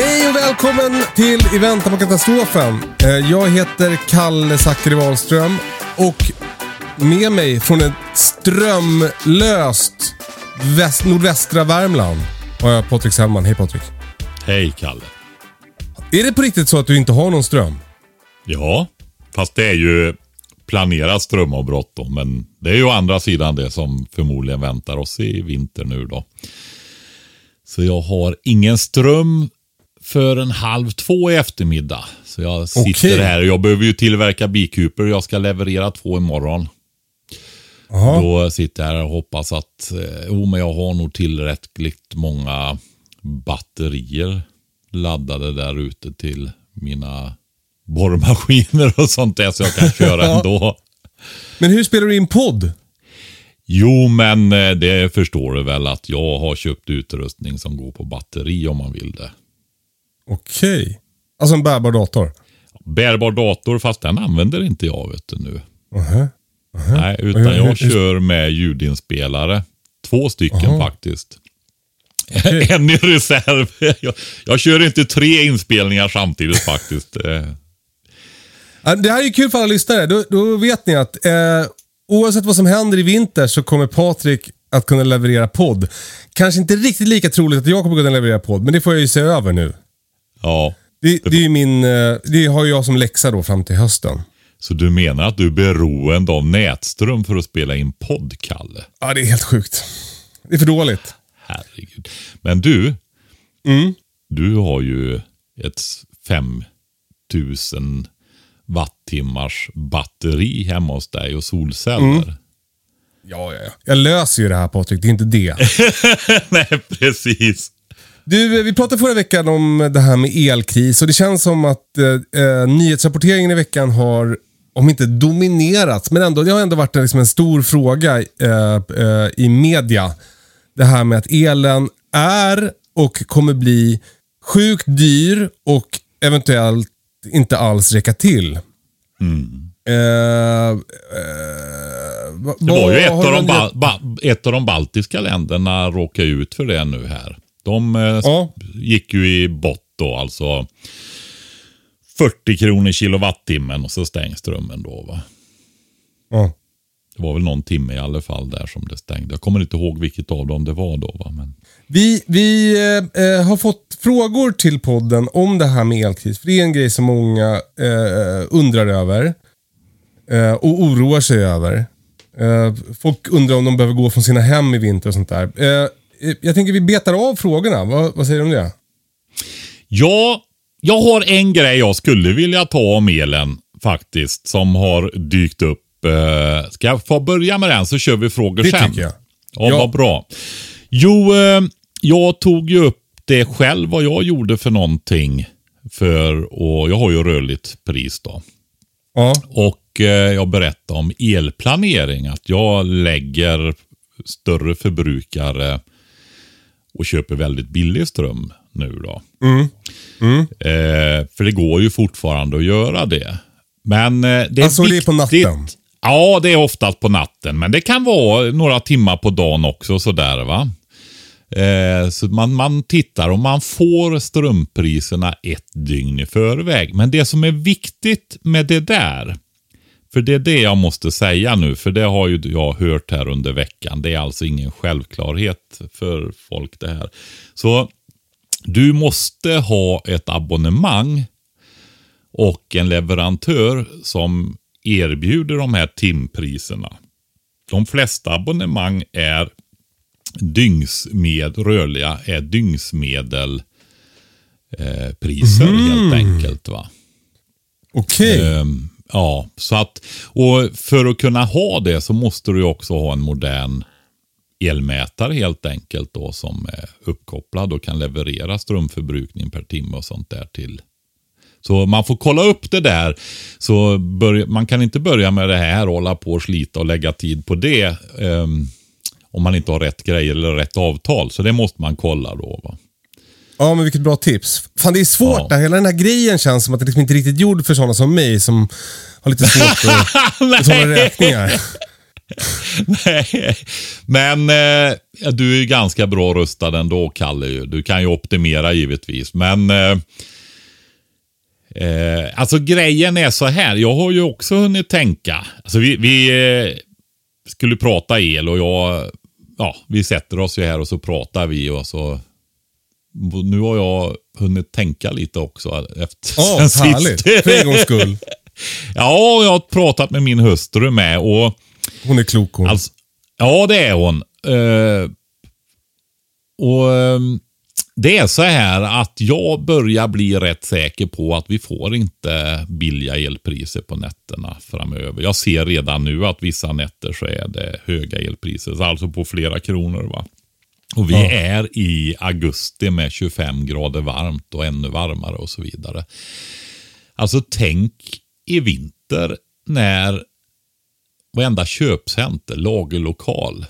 Hej och välkommen till I väntan på katastrofen. Eh, Jag heter Kalle Zackari Wahlström och med mig från ett strömlöst väst, nordvästra Värmland har jag Patrik Sellman. Hej Patrik. Hej Kalle. Är det på riktigt så att du inte har någon ström? Ja, fast det är ju planerat strömavbrott då. Men det är ju å andra sidan det som förmodligen väntar oss i vinter nu då. Så jag har ingen ström för en halv två i eftermiddag. Så jag sitter Okej. här och jag behöver ju tillverka bikuper och jag ska leverera två imorgon. Jaha. Då sitter jag här och hoppas att, eh, jo men jag har nog tillräckligt många batterier laddade där ute till mina borrmaskiner och sånt där så jag kan köra ändå. Men hur spelar du in podd? Jo, men eh, det förstår du väl att jag har köpt utrustning som går på batteri om man vill det. Okej. Alltså en bärbar dator? Bärbar dator, fast den använder inte jag vet du nu. Mhm. Nej, utan Hur- hur- jag hur- kör med ljudinspelare. Två stycken faktiskt. en i reserv. Jag, jag kör inte tre inspelningar samtidigt faktiskt. Eh, Det här är kul för alla lyssnare. Då, då vet ni att eh, oavsett vad som händer i vinter så kommer Patrik att kunna leverera podd. Kanske inte riktigt lika troligt att jag kommer kunna leverera podd, men det får jag ju se över nu. Ja, Det, det, är ju min, eh, det har jag som läxa då fram till hösten. så du menar att du är beroende av nätström för att spela in podd, Kalle? Ja, det är helt sjukt. Det är för dåligt. Herregud. Men du, Mm. du har ju ett 5000 wattimmars batteri hemma hos dig och solceller. Mm. Ja, ja, ja. Jag löser ju det här Patrik, det är inte det. Nej, precis. Du, vi pratade förra veckan om det här med elkris och det känns som att eh, eh, nyhetsrapporteringen i veckan har, om inte dominerats, men ändå, det har ändå varit en, liksom en stor fråga eh, eh, i media. Det här med att elen är och kommer bli sjukt dyr och eventuellt inte alls räcka till. Eh, eh, va- Det var ju ett av, de ba, ba, ett av de baltiska länderna råkade ut för det nu här. De eh, Ja. gick ju i bott då, alltså 40 kronor kilowattimmen och så stängs strömmen då. Va? Ja. Det var väl någon timme i alla fall där som det stängde. Jag kommer inte ihåg vilket av dem det var då. Va? Men... Vi, vi eh, eh, har fått frågor till podden om det här med elkris. För det är en grej som många eh, undrar över. Eh, och oroar sig över. Eh, folk undrar om de behöver gå från sina hem i vinter och sånt där. Jag tänker vi betar av frågorna. Vad, vad säger du om det? Ja, jag har en grej jag skulle vilja ta om elen faktiskt som har dykt upp. Eh, Ska jag få börja med den så kör vi frågor Det sen? tycker jag. Ja, Ja. vad bra. Jo, eh, jag tog ju upp det själv vad jag gjorde för någonting. För, och jag har ju rörligt pris då. Ja. Och eh, jag berättade om elplanering. Att jag lägger större förbrukare och köper väldigt billig ström nu då. Eh, för det går ju fortfarande att göra det. Men eh, det är Alltså, det är på viktigt- natten? Ja, det är oftast på natten. Men det kan vara några timmar på dagen också sådär va. Eh, så man, man tittar och man får strömpriserna ett dygn i förväg. Men det som är viktigt med det där. För det är det jag måste säga nu, för det har ju jag hört här under veckan. Det är alltså ingen självklarhet för folk det här. Så du måste ha ett abonnemang och en leverantör som erbjuder de här timpriserna. De flesta abonnemang är dygnsmed, rörliga är dygnsmedel eh, priser helt enkelt. va. Okej. Ehm, ja, så att och för att kunna ha det så måste du också ha en modern elmätare helt enkelt då som är uppkopplad och kan leverera strömförbrukning per timme och sånt där till. Så man får kolla upp det där. Så börja, man kan inte börja med det här och hålla på och slita och lägga tid på det. Um, om man inte har rätt grejer eller rätt avtal. Så det måste man kolla då. Va? Ja, men vilket bra tips. Fan, det är svårt. Ja. Där. Hela den här grejen känns som att det liksom inte är riktigt gjord för sådana som mig som har lite svårt att betala räkningar. Nej, men eh, du är ju ganska bra rustad ändå, Kalle. Du kan ju optimera givetvis. Men eh, eh, alltså grejen är så här. Jag har ju också hunnit tänka. Alltså vi, vi eh, skulle prata el och jag, ja, vi sätter oss ju här och så pratar vi och så. Nu har jag hunnit tänka lite också. Efter, Ja, sen härligt. sist. För en gångs skull. Ja, jag har pratat med min hustru med och Hon är klok hon. Alltså, ja, det är hon. Eh, och ehm, Det är så här att jag börjar bli rätt säker på att vi får inte billiga elpriser på nätterna framöver. Jag ser redan nu att vissa nätter så är det höga elpriser, alltså på flera kronor. va. Och vi Ja. är i augusti med 25 grader varmt och ännu varmare och så vidare. Alltså tänk i vinter när varenda köpcenter, lagerlokal,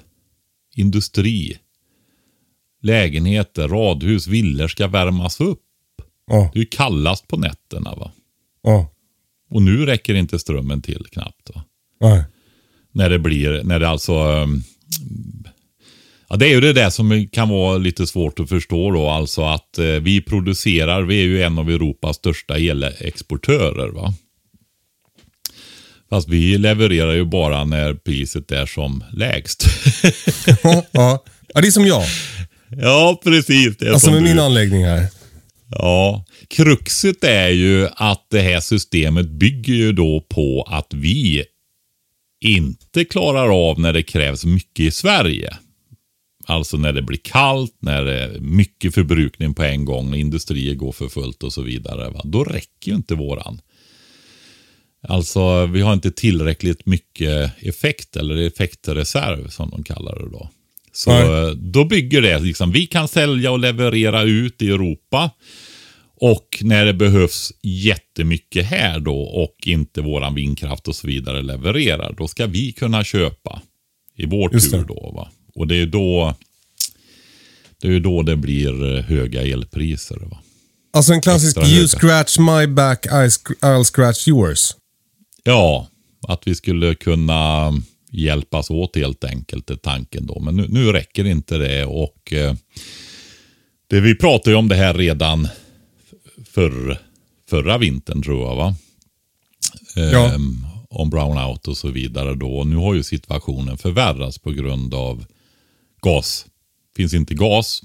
industri, lägenheter, radhus, villor ska värmas upp. Ja, Det är ju kallast på nätterna. va. ja, Och nu räcker inte strömmen till knappt. Va? nej. När det blir, när det alltså... um, Ja, det är ju det där som kan vara lite svårt att förstå då. Alltså att eh, vi producerar, vi är ju en av Europas största elexportörer. va. Fast vi levererar ju bara när priset är som lägst. Ja, ja. ja, det är som jag. ja, precis. Det är Alltså som med du. min anläggning här. Ja, kruxet är ju att det här systemet bygger ju då på att vi inte klarar av när det krävs mycket i Sverige. Alltså när det blir kallt, när det är mycket förbrukning på en gång, när industrier går för fullt och så vidare. Va? Då räcker ju inte våran. Alltså vi har inte tillräckligt mycket effekt eller effektreserv som de kallar det då. Så Nej. då bygger det liksom, vi kan sälja och leverera ut i Europa. Och när det behövs jättemycket här då och inte våran vindkraft och så vidare levererar, då ska vi kunna köpa i vår Just tur det. då. Va? Och det är då det, är då det blir eh, höga elpriser. Va? Alltså en klassisk Extra you scratch my back, I'll scratch yours. Ja, att vi skulle kunna hjälpas åt helt enkelt är tanken då. Men nu, nu räcker inte det och eh, det vi pratade ju om det här redan för, förra vintern tror jag va? Ja. Ehm, om brownout och så vidare då. Nu har ju situationen förvärrats på grund av gas. Finns inte gas.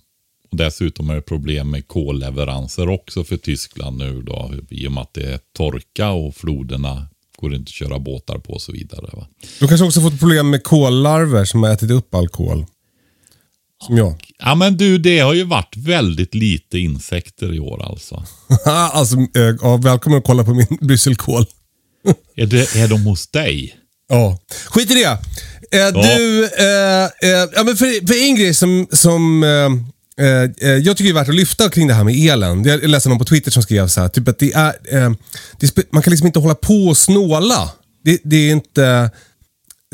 Och dessutom är det problem med kolleveranser också för Tyskland nu då. I och med att det är torka och floderna går inte att köra båtar på och så vidare. Va? Du kanske också fått problem med kollarver som har ätit upp all kol. Som jag. Ja men du, det har ju varit väldigt lite insekter i år alltså. alltså, eh, ja, välkommen att kolla på min brysselkål. Är, det, är de hos dig? Ja. Skit i det. Eh, Du, eh, eh, ja, men för, för en grej som, som eh, eh, eh, jag tycker är värt att lyfta kring det här med elen. Jag läste någon på Twitter som skrev så här, typ att det är, det man kan liksom inte hålla på och snåla. Det, det är inte...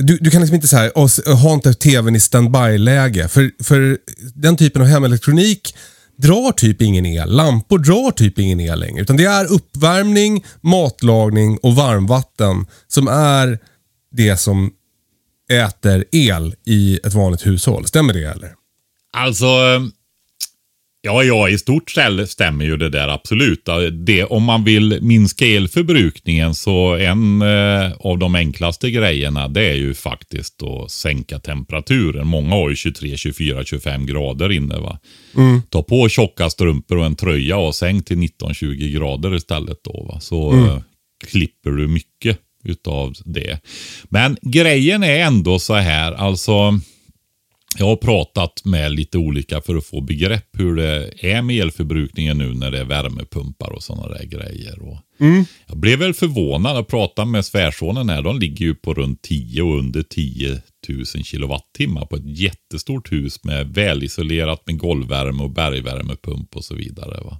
Du, du kan liksom inte så här, "Åh, s- ha inte tvn i standby-läge. För, för den typen av hemelektronik drar typ ingen el. Lampor drar typ ingen el längre. Utan det är uppvärmning, matlagning och varmvatten som är det som äter el i ett vanligt hushåll. Stämmer det eller? Alltså, eh, Ja, ja, i stort sett stämmer ju det där absolut. Det, om man vill minska elförbrukningen så en eh, av de enklaste grejerna det är ju faktiskt att sänka temperaturen. Många har ju 23, 24, 25 grader inne. Va? Mm. Ta på tjocka strumpor och en tröja och sänk till 19-20 grader istället. Då, va? Så mm. eh, klipper du mycket utav det. Men grejen är ändå så här, alltså jag har pratat med lite olika för att få begrepp hur det är med elförbrukningen nu när det är värmepumpar och sådana där grejer. Och mm. Jag blev väl förvånad att prata med svärsonen här. De ligger ju på runt 10 och under 10 000 kilowattimmar på ett jättestort hus med välisolerat med golvvärme och bergvärmepump och så vidare. Va?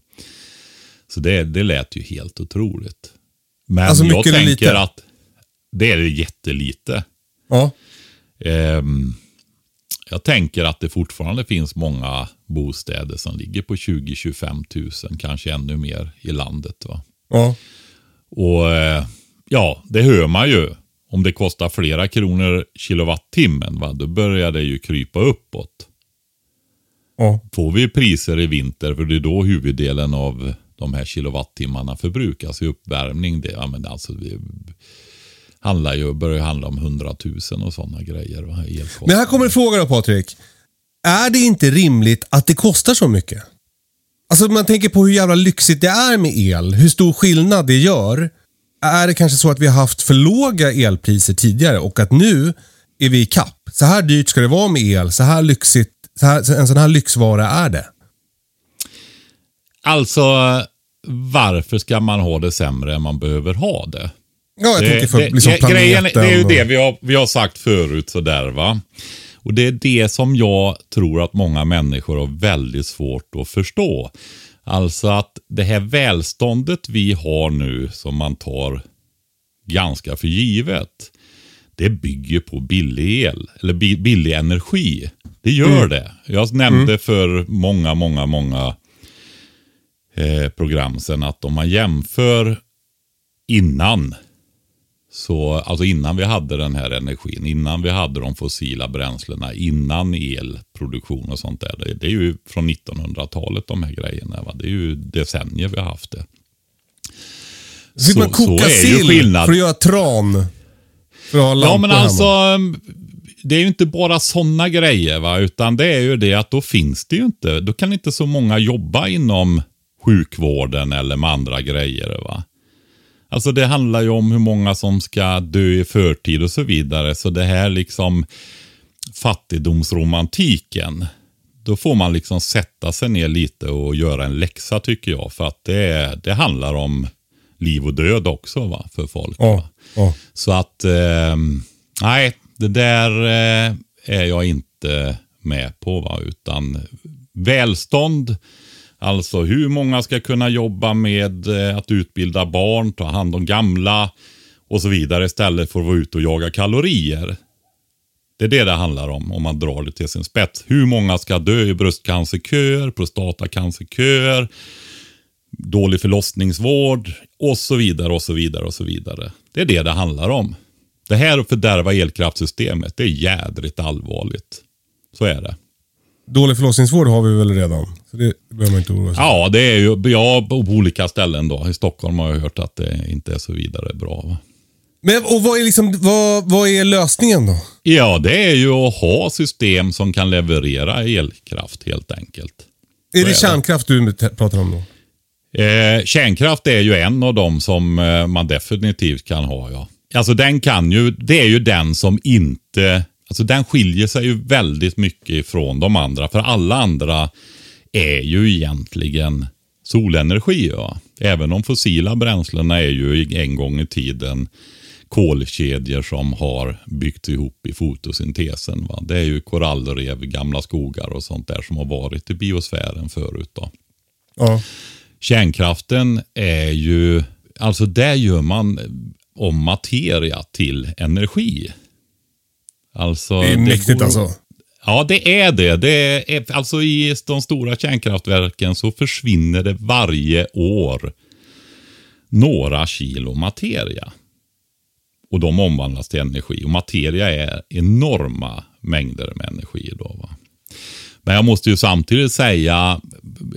Så det, det lät ju helt otroligt. Men alltså, jag tänker att det är jättelite. Ja. Um, jag tänker att det fortfarande finns många bostäder som ligger på 20-25 tusen, kanske ännu mer i landet. Va? Ja. Och eh, ja, det hör man ju. Om det kostar flera kronor kilowattimmen, va? då börjar det ju krypa uppåt. Ja. Får vi priser i vinter, för det är då huvuddelen av de här kilowattimmarna förbrukas i uppvärmning. Det, ja, men alltså, det, handlar ju, börjar handla om hundratusen och sådana grejer. Men här kommer en fråga då Patrik. Är det inte rimligt att det kostar så mycket? Alltså man tänker på hur jävla lyxigt det är med el, hur stor skillnad det gör. Är det kanske så att vi har haft för låga elpriser tidigare och att nu är vi i kapp. Så här dyrt ska det vara med el, så här lyxigt, så här, en sån här lyxvara är det. Alltså, varför ska man ha det sämre än man behöver ha det? Ja, jag det, tänker för liksom det, grejen, Det är ju det vi har, vi har sagt förut sådär va. Och det är det som jag tror att många människor har väldigt svårt att förstå. Alltså att det här välståndet vi har nu som man tar ganska för givet. Det bygger på billig el, eller billig energi. Det gör mm. det. Jag nämnde mm. för många, många, många eh, program sedan att om man jämför innan så alltså innan vi hade den här energin, innan vi hade de fossila bränslena, innan elproduktion och sånt där. Det, det är ju från 1900-talet de här grejerna. Va? Det är ju decennier vi har haft det. Så, så man koka så sill skillnad. för att göra tran? För att ha ja, men alltså. Hemma. Det är ju inte bara sådana grejer, va? utan det är ju det att då finns det ju inte. Då kan inte så många jobba inom sjukvården eller med andra grejer. va. Alltså det handlar ju om hur många som ska dö i förtid och så vidare. Så det här liksom fattigdomsromantiken. Då får man liksom sätta sig ner lite och göra en läxa tycker jag. För att det, det handlar om liv och död också va, för folk. Oh, oh. Så att, eh, nej, det där eh, är jag inte med på. Va, utan välstånd Alltså hur många ska kunna jobba med eh, att utbilda barn, ta hand om gamla och så vidare istället för att vara ute och jaga kalorier. Det är det det handlar om om man drar det till sin spets. Hur många ska dö i bröstcancerköer, prostatacancerköer, dålig förlossningsvård och så vidare och så vidare och så vidare. Det är det det handlar om. Det här att fördärva elkraftsystemet, det är jädrigt allvarligt. Så är det. Dålig förlossningsvård har vi väl redan. Så det behöver man inte oroa sig Ja, det är ju ja, på olika ställen då. I Stockholm har jag hört att det inte är så vidare bra. Va? Men och vad är, liksom, vad, vad är lösningen då? Ja, det är ju att ha system som kan leverera elkraft helt enkelt. Är det är kärnkraft det. du pratar om då? Eh, kärnkraft är ju en av dem som eh, man definitivt kan ha. ja. Alltså den kan ju, det är ju den som inte Alltså den skiljer sig ju väldigt mycket ifrån de andra. För alla andra är ju egentligen solenergi. Ja. Även de fossila bränslena är ju en gång i tiden kolkedjor som har byggts ihop i fotosyntesen. Va? Det är ju korallrev, gamla skogar och sånt där som har varit i biosfären förut. Då. Ja. Kärnkraften är ju, alltså där gör man om materia till energi. Alltså, det är mäktigt går... alltså. Ja, det är det. det är, alltså I de stora kärnkraftverken så försvinner det varje år några kilo materia. Och de omvandlas till energi. Och materia är enorma mängder med energi. Då, va? Men jag måste ju samtidigt säga,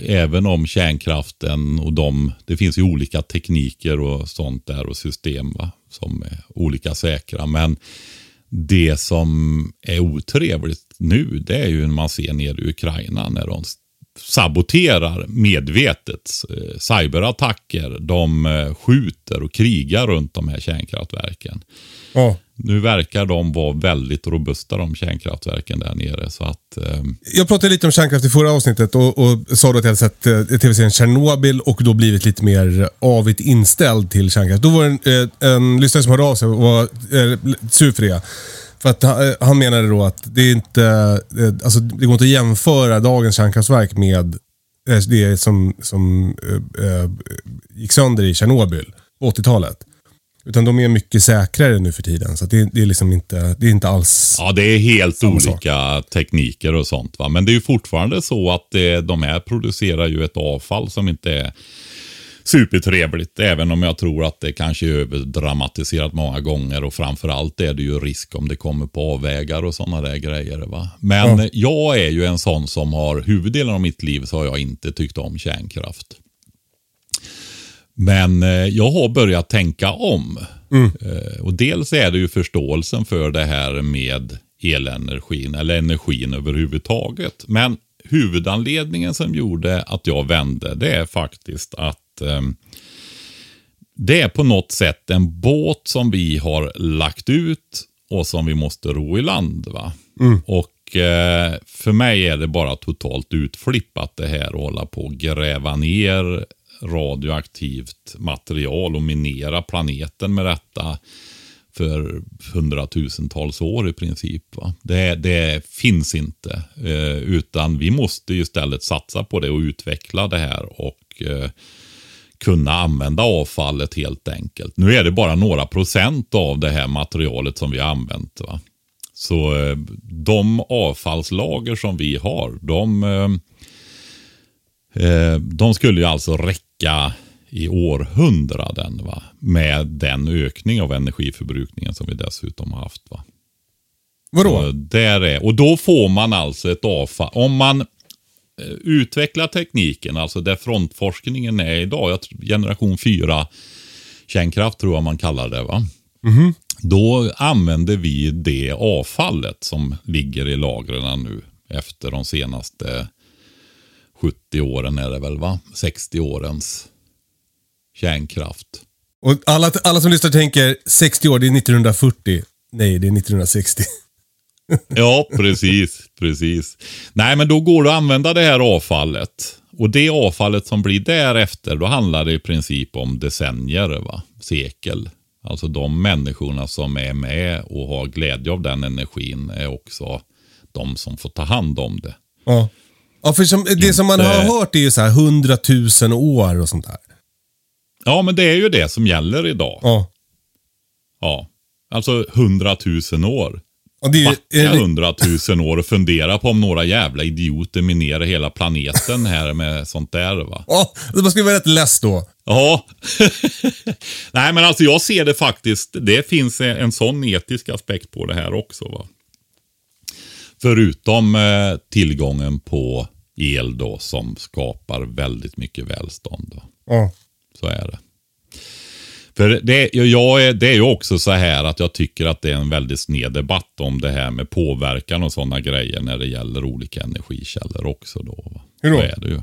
även om kärnkraften och de, det finns ju olika tekniker och sånt där och system va, som är olika säkra. Men det som är otrevligt nu det är ju när man ser ner i Ukraina när de saboterar medvetet. Eh, cyberattacker, de eh, skjuter och krigar runt de här kärnkraftverken. Ja. Nu verkar de vara väldigt robusta de kärnkraftverken där nere. Så att, eh... Jag pratade lite om kärnkraft i förra avsnittet och, och sa då att jag hade sett eh, tv-serien Tjernobyl och då blivit lite mer avigt inställd till kärnkraft. Då var det en, eh, en lyssnare som hörde av sig och var eh, sur för det. För att han, han menade då att det, är inte, eh, alltså, det går inte att jämföra dagens kärnkraftverk med eh, det som, som eh, eh, gick sönder i Tjernobyl på 80-talet. Utan de är mycket säkrare nu för tiden. Så det, det, är liksom inte, det är inte alls... Ja, det är helt olika tekniker och sånt. Va? Men det är ju fortfarande så att det, de här producerar ju ett avfall som inte är supertrevligt. Även om jag tror att det kanske är överdramatiserat många gånger. Och framförallt är det ju risk om det kommer på avvägar och sådana där grejer. Va? Men Ja. jag är ju en sån som har, huvuddelen av mitt liv så har jag inte tyckt om kärnkraft. Men eh, jag har börjat tänka om. Eh, och dels är det ju förståelsen för det här med elenergin eller energin överhuvudtaget. Men huvudanledningen som gjorde att jag vände det är faktiskt att eh, det är på något sätt en båt som vi har lagt ut och som vi måste ro i land. va. Och eh, för mig är det bara totalt utflippat det här att hålla på och gräva ner radioaktivt material och minera planeten med detta för hundratusentals år i princip. Va? Det, det finns inte. Eh, utan vi måste istället satsa på det och utveckla det här och eh, kunna använda avfallet helt enkelt. Nu är det bara några procent av det här materialet som vi har använt. Va? Så eh, de avfallslager som vi har, de, eh, eh de skulle ju alltså räcka i århundraden va? med den ökning av energiförbrukningen som vi dessutom har haft. Va? Vadå? Så där är, och då får man alltså ett avfall. Om man eh, utvecklar tekniken, alltså där frontforskningen är idag, generation 4 kärnkraft tror jag man kallar det va. Då använder vi det avfallet som ligger i lagren nu efter de senaste 70 åren är det väl va? 60 årens kärnkraft. Och alla, alla som lyssnar tänker 60 år, det är 1940. Nej, det är 1960. Ja, precis. precis. Nej, men då går det att använda det här avfallet. Och det avfallet som blir därefter, då handlar det i princip om decennier, va? sekel. Alltså de människorna som är med och har glädje av den energin är också de som får ta hand om det. Ja. Ja, för som, det som man har hört är ju så här 100 000 år och sånt där. Ja, men det är ju det som gäller idag. Ja. Ja. Alltså 100 000 år. Och det är, Backa ju- är, 100 000 år och fundera på om några jävla idioter minerar hela planeten här med sånt där va. ja, man skulle vara rätt less då. Ja. Nej, men alltså jag ser det faktiskt. Det finns en, en sån etisk aspekt på det här också. Va? Förutom eh, tillgången på el då som skapar väldigt mycket välstånd. Ja. Så är det. För det, jag är, det är ju också så här att jag tycker att det är en väldigt sned debatt om det här med påverkan och sådana grejer när det gäller olika energikällor också. Då, va? Hur då? Så är det ju.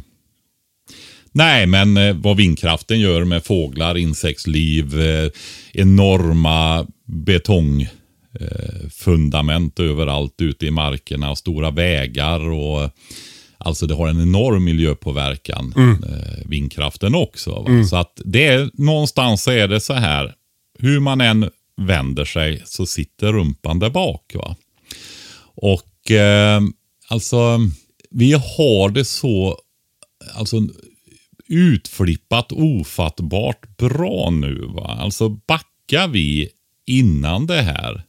Nej, men eh, vad vindkraften gör med fåglar, insektsliv, eh, enorma betongfundament överallt ute i markerna, stora vägar och Alltså det har en enorm miljöpåverkan, eh, vindkraften också. Va? Så att det är, någonstans är det så här, hur man än vänder sig så sitter rumpan där bak. Va? Och eh, alltså, vi har det så alltså, utflippat ofattbart bra nu. Va? Alltså backar vi innan det här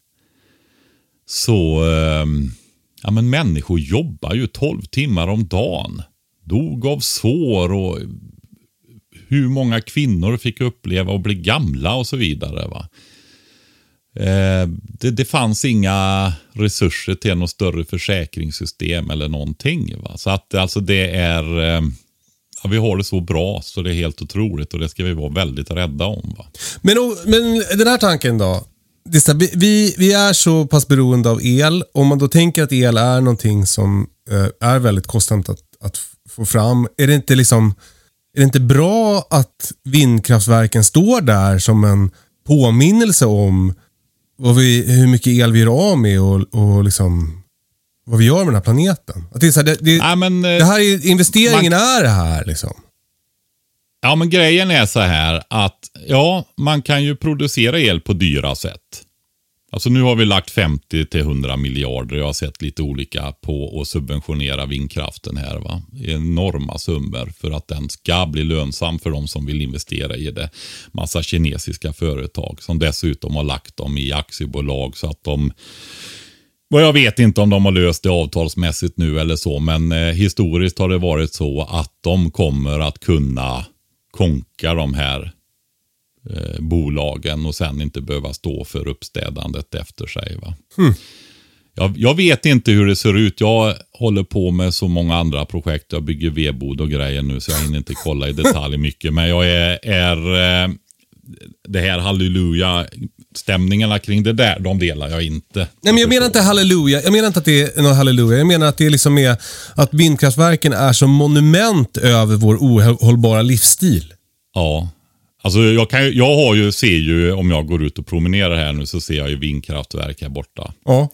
så ehm, ja, men människor jobbar ju 12 timmar om dagen. Dog av sår och hur många kvinnor fick uppleva att bli gamla och så vidare. Va? Eh, det, det fanns inga resurser till något större försäkringssystem eller någonting. Va? Så att alltså det är... Eh, ja, vi har det så bra så det är helt otroligt och det ska vi vara väldigt rädda om. Va? Men, men den här tanken då? Det är vi- vi, vi är så pass beroende av el. Om man då tänker att el är någonting som eh, är väldigt kostsamt att, att få fram. Är det inte liksom är det inte bra att vindkraftverken står där som en påminnelse om vad vi, hur mycket el vi gör av med och, och liksom vad vi gör med den här planeten? Att det, är så här, det, det, Nej, men, det här är, investeringen är det här liksom. Ja, men grejen är så här att ja, man kan ju producera el på dyra sätt. Alltså nu har vi lagt 50 till 100 miljarder. Jag har sett lite olika på att subventionera vindkraften här. Va? Enorma summor för att den ska bli lönsam för de som vill investera i det. Massa kinesiska företag som dessutom har lagt dem i aktiebolag så att de vad jag vet inte om de har löst det avtalsmässigt nu eller så, men eh, historiskt har det varit så att de kommer att kunna konka de här eh, bolagen och sen inte behöva stå för uppstädandet efter sig. Va? Jag, jag vet inte hur det ser ut. Jag håller på med så många andra projekt. Jag bygger vedbod och grejer nu så jag hinner inte kolla i detalj mycket. Men jag är, är eh, det här halleluja stämningarna kring det där, de delar jag inte. Nej, men jag menar inte halleluja. Jag menar inte att det är någon halleluja. Jag menar att det är liksom är att vindkraftverken är som monument över vår ohållbara livsstil. Ja. Alltså jag, kan, jag har ju, ser ju, om jag går ut och promenerar här nu, så ser jag ju vindkraftverk här borta. Ja.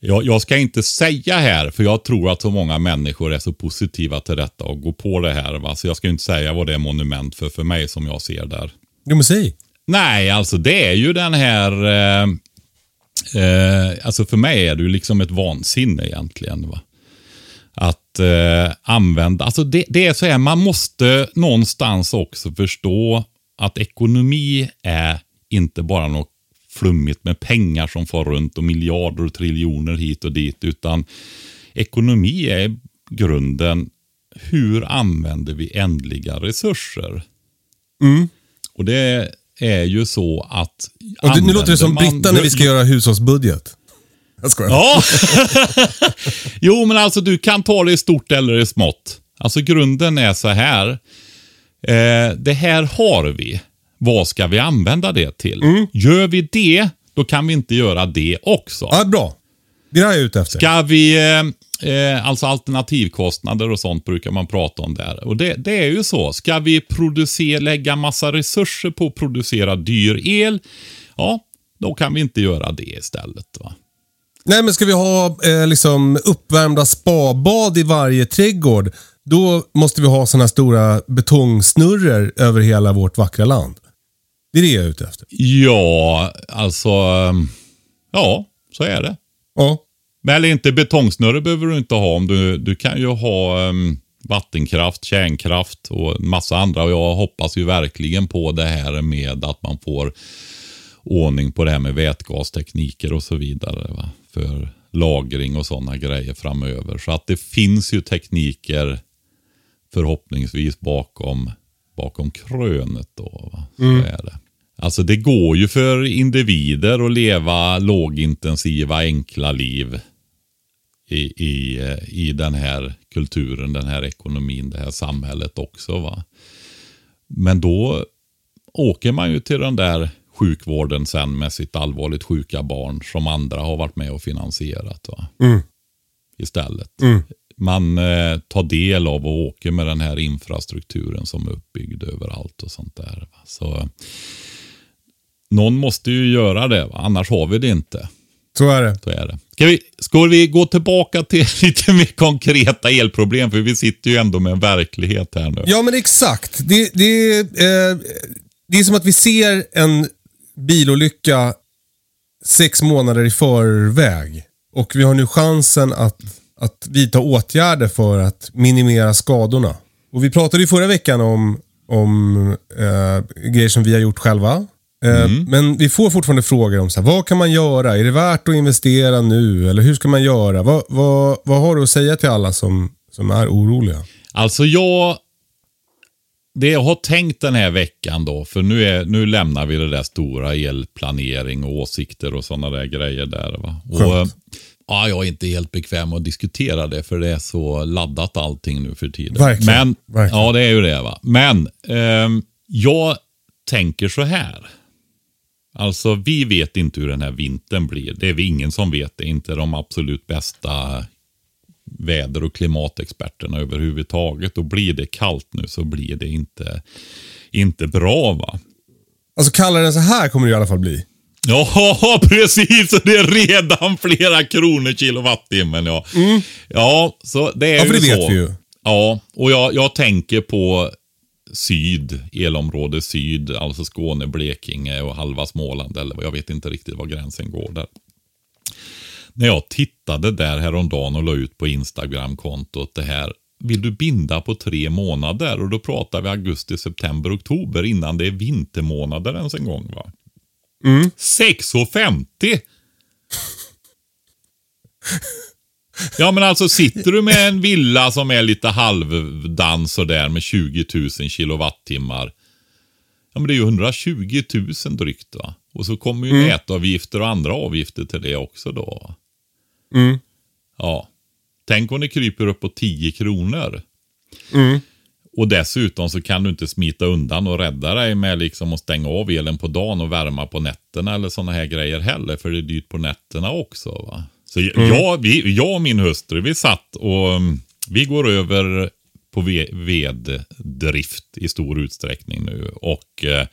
Jag, jag ska inte säga här, för jag tror att så många människor är så positiva till detta och går på det här. Va? Så jag ska inte säga vad det är monument för, för mig som jag ser där. Säg. Nej, alltså det är ju den här... Eh, eh, alltså för mig är det ju liksom ett vansinne egentligen. Va? Att eh, använda... Alltså det, det är så här, man måste någonstans också förstå att ekonomi är inte bara något flummigt med pengar som far runt och miljarder och triljoner hit och dit. Utan ekonomi är grunden. Hur använder vi ändliga resurser? Och det är ju så att... Det, nu låter det som man- Britta när vi ska göra hushållsbudget. Jag skojar. Ja! jo, men alltså du kan ta det i stort eller i smått. Alltså grunden är så här. Eh, det här har vi. Vad ska vi använda det till? Gör vi det, då kan vi inte göra det också. Ja, bra. Det är jag ute efter. Ska vi, eh, eh, alltså alternativkostnader och sånt brukar man prata om där. Och det, det är ju så. Ska vi producera, lägga massa resurser på att producera dyr el, ja, då kan vi inte göra det istället. Va? Nej, men ska vi ha eh, liksom uppvärmda spabad i varje trädgård, då måste vi ha sådana stora betongsnurror över hela vårt vackra land. Det är det jag är ute efter. Ja, alltså, eh, ja, så är det. Ja. Men eller inte betongsnurror behöver du inte ha. Om du, du kan ju ha um, vattenkraft, kärnkraft och en massa andra. Och jag hoppas ju verkligen på det här med att man får ordning på det här med vätgastekniker och så vidare. Va? För lagring och sådana grejer framöver. Så att det finns ju tekniker förhoppningsvis bakom, bakom krönet. Då, va? Så är det. Alltså det går ju för individer att leva lågintensiva, enkla liv i, i, i den här kulturen, den här ekonomin, det här samhället också. va. Men då åker man ju till den där sjukvården sen med sitt allvarligt sjuka barn som andra har varit med och finansierat. Va? Istället. Man eh, tar del av och åker med den här infrastrukturen som är uppbyggd överallt och sånt där. Va? Så någon måste ju göra det, annars har vi det inte. Så är det. Så är det. Ska vi, ska vi gå tillbaka till lite mer konkreta elproblem? För vi sitter ju ändå med en verklighet här nu. Ja, men exakt. Det, det, eh, det är som att vi ser en bilolycka sex månader i förväg. Och vi har nu chansen att, att vidta åtgärder för att minimera skadorna. Och vi pratade ju förra veckan om, om eh, grejer som vi har gjort själva. Eh, Men vi får fortfarande frågor om så här, vad kan man göra? Är det värt att investera nu? Eller hur ska man göra? Vad, vad, vad har du att säga till alla som, som är oroliga? Alltså jag... Det jag har tänkt den här veckan då, för nu, är, nu lämnar vi det där stora elplanering och åsikter och sådana där grejer där. Va? Och, Skönt. Ja, jag är inte helt bekväm att diskutera det för det är så laddat allting nu för tiden. Verkligen, Men, verkligen. Ja, det är ju det. va. Men ehm, jag tänker så här. Alltså, vi vet inte hur den här vintern blir. Det är vi ingen som vet. Det är inte de absolut bästa väder och klimatexperterna överhuvudtaget. Och blir det kallt nu så blir det inte, inte bra. va. Alltså kallare än så här kommer det i alla fall bli. Ja, precis. Och det är redan flera kronor kilowattimmen. Ja, ja så det är Mm. Ja, för ju det så. vet vi ju. Ja, och jag, jag tänker på syd, elområde syd, alltså Skåne, Blekinge och halva Småland. Eller jag vet inte riktigt var gränsen går där. När jag tittade där häromdagen och la ut på Instagram-kontot det här. Vill du binda på tre månader? Och då pratar vi augusti, september, oktober innan det är vintermånader ens en gång. va? 6,50! Ja men alltså sitter du med en villa som är lite halvdan sådär med 20 000 kilowattimmar. Ja men det är ju 120 000 drygt va. Och så kommer ju nätavgifter och andra avgifter till det också då. Mm. Ja. Tänk om det kryper upp på 10 kronor. Och dessutom så kan du inte smita undan och rädda dig med liksom att stänga av elen på dagen och värma på nätterna eller sådana här grejer heller. För det är dyrt på nätterna också. Va? Så jag, vi, jag och min hustru, vi satt och um, vi går över på ve- veddrift i stor utsträckning nu. Och eh,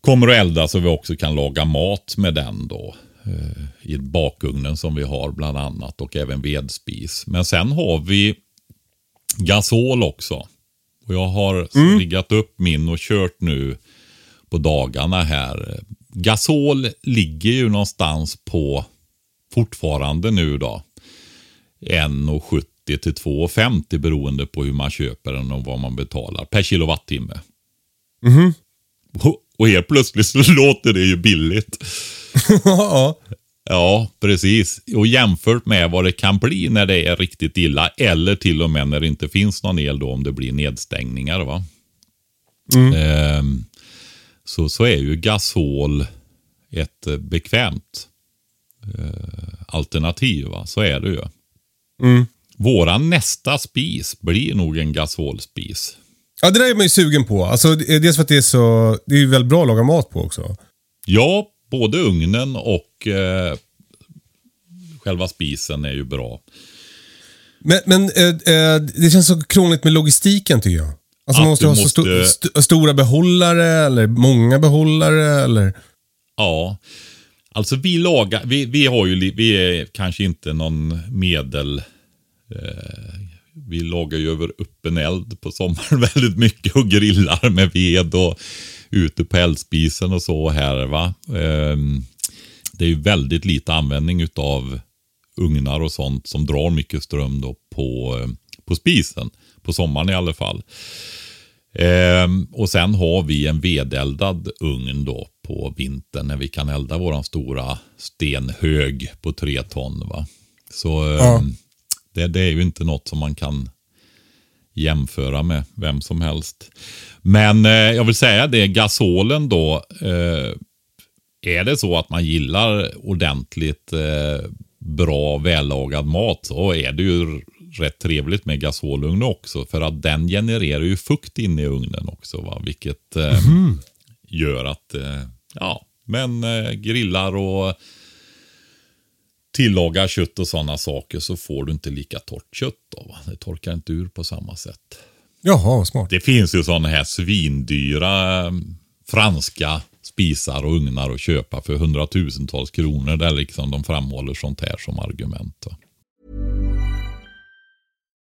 kommer att elda så vi också kan laga mat med den då. Eh, I bakugnen som vi har bland annat och även vedspis. Men sen har vi gasol också. Och jag har riggat upp min och kört nu på dagarna här. Gasol ligger ju någonstans på, fortfarande nu då, 1,70 till 2,50 beroende på hur man köper den och vad man betalar per kilowattimme. Och, och helt plötsligt så låter det ju billigt. ja. Precis. Och jämfört med vad det kan bli när det är riktigt illa eller till och med när det inte finns någon el då om det blir nedstängningar. va. Ehm, så, så är ju gasol ett eh, bekvämt eh, alternativ. Va? Så är det ju. Våran nästa spis blir nog en gasolspis. ja, det där är man ju sugen på. Alltså, det- dels för att det är så... Det är ju väldigt bra att laga mat på också. Ja, både ugnen och eh, själva spisen är ju bra. Men, men eh, eh, det känns så krångligt med logistiken tycker jag. Alltså Att man måste ha så sto måste- st stora behållare eller många behållare eller... Ja, alltså vi lagar, vi, vi har ju, vi är kanske inte någon medel, eh, vi lagar ju över öppen eld på sommaren väldigt mycket och grillar med ved och ute på eldspisen och så här va. Eh, det är ju väldigt lite användning utav ugnar och sånt som drar mycket ström då på, eh, på spisen. På sommaren i alla fall. Ehm, och sen har vi en vedeldad ugn då på vintern när vi kan elda våran stora stenhög på tre ton. Va? Så ehm, Ja. det, det är ju inte något som man kan jämföra med vem som helst. Men eh, jag vill säga det, gasolen då. Eh, är det så att man gillar ordentligt eh, bra vällagad mat så är det ju rätt trevligt med gasolugn också. För att den genererar ju fukt inne i ugnen också. Va? Vilket eh, gör att, eh, ja, men eh, grillar och tillagar kött och sådana saker så får du inte lika torrt kött. Då, va? Det torkar inte ur på samma sätt. Jaha, smart. Det finns ju sådana här svindyra eh, franska spisar och ugnar att köpa för hundratusentals kronor där liksom de framhåller sånt här som argument. va.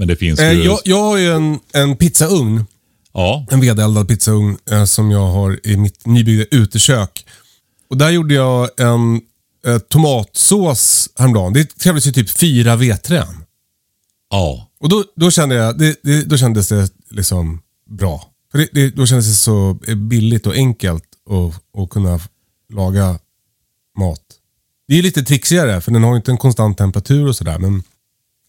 Men det finns ju... Eh, jag, jag har ju en, en pizzaugn. Ja, En vedeldad pizzaugn eh, som jag har i mitt nybyggda utekök. Och där gjorde jag en eh, tomatsås häromdagen. Det krävdes ju typ fyra veträn. ja. Och då, då kände jag, det, det, då kändes det liksom bra. För det, det, då kändes det så billigt och enkelt att, att kunna laga mat. Det är lite trixigare för den har ju inte en konstant temperatur och sådär. Men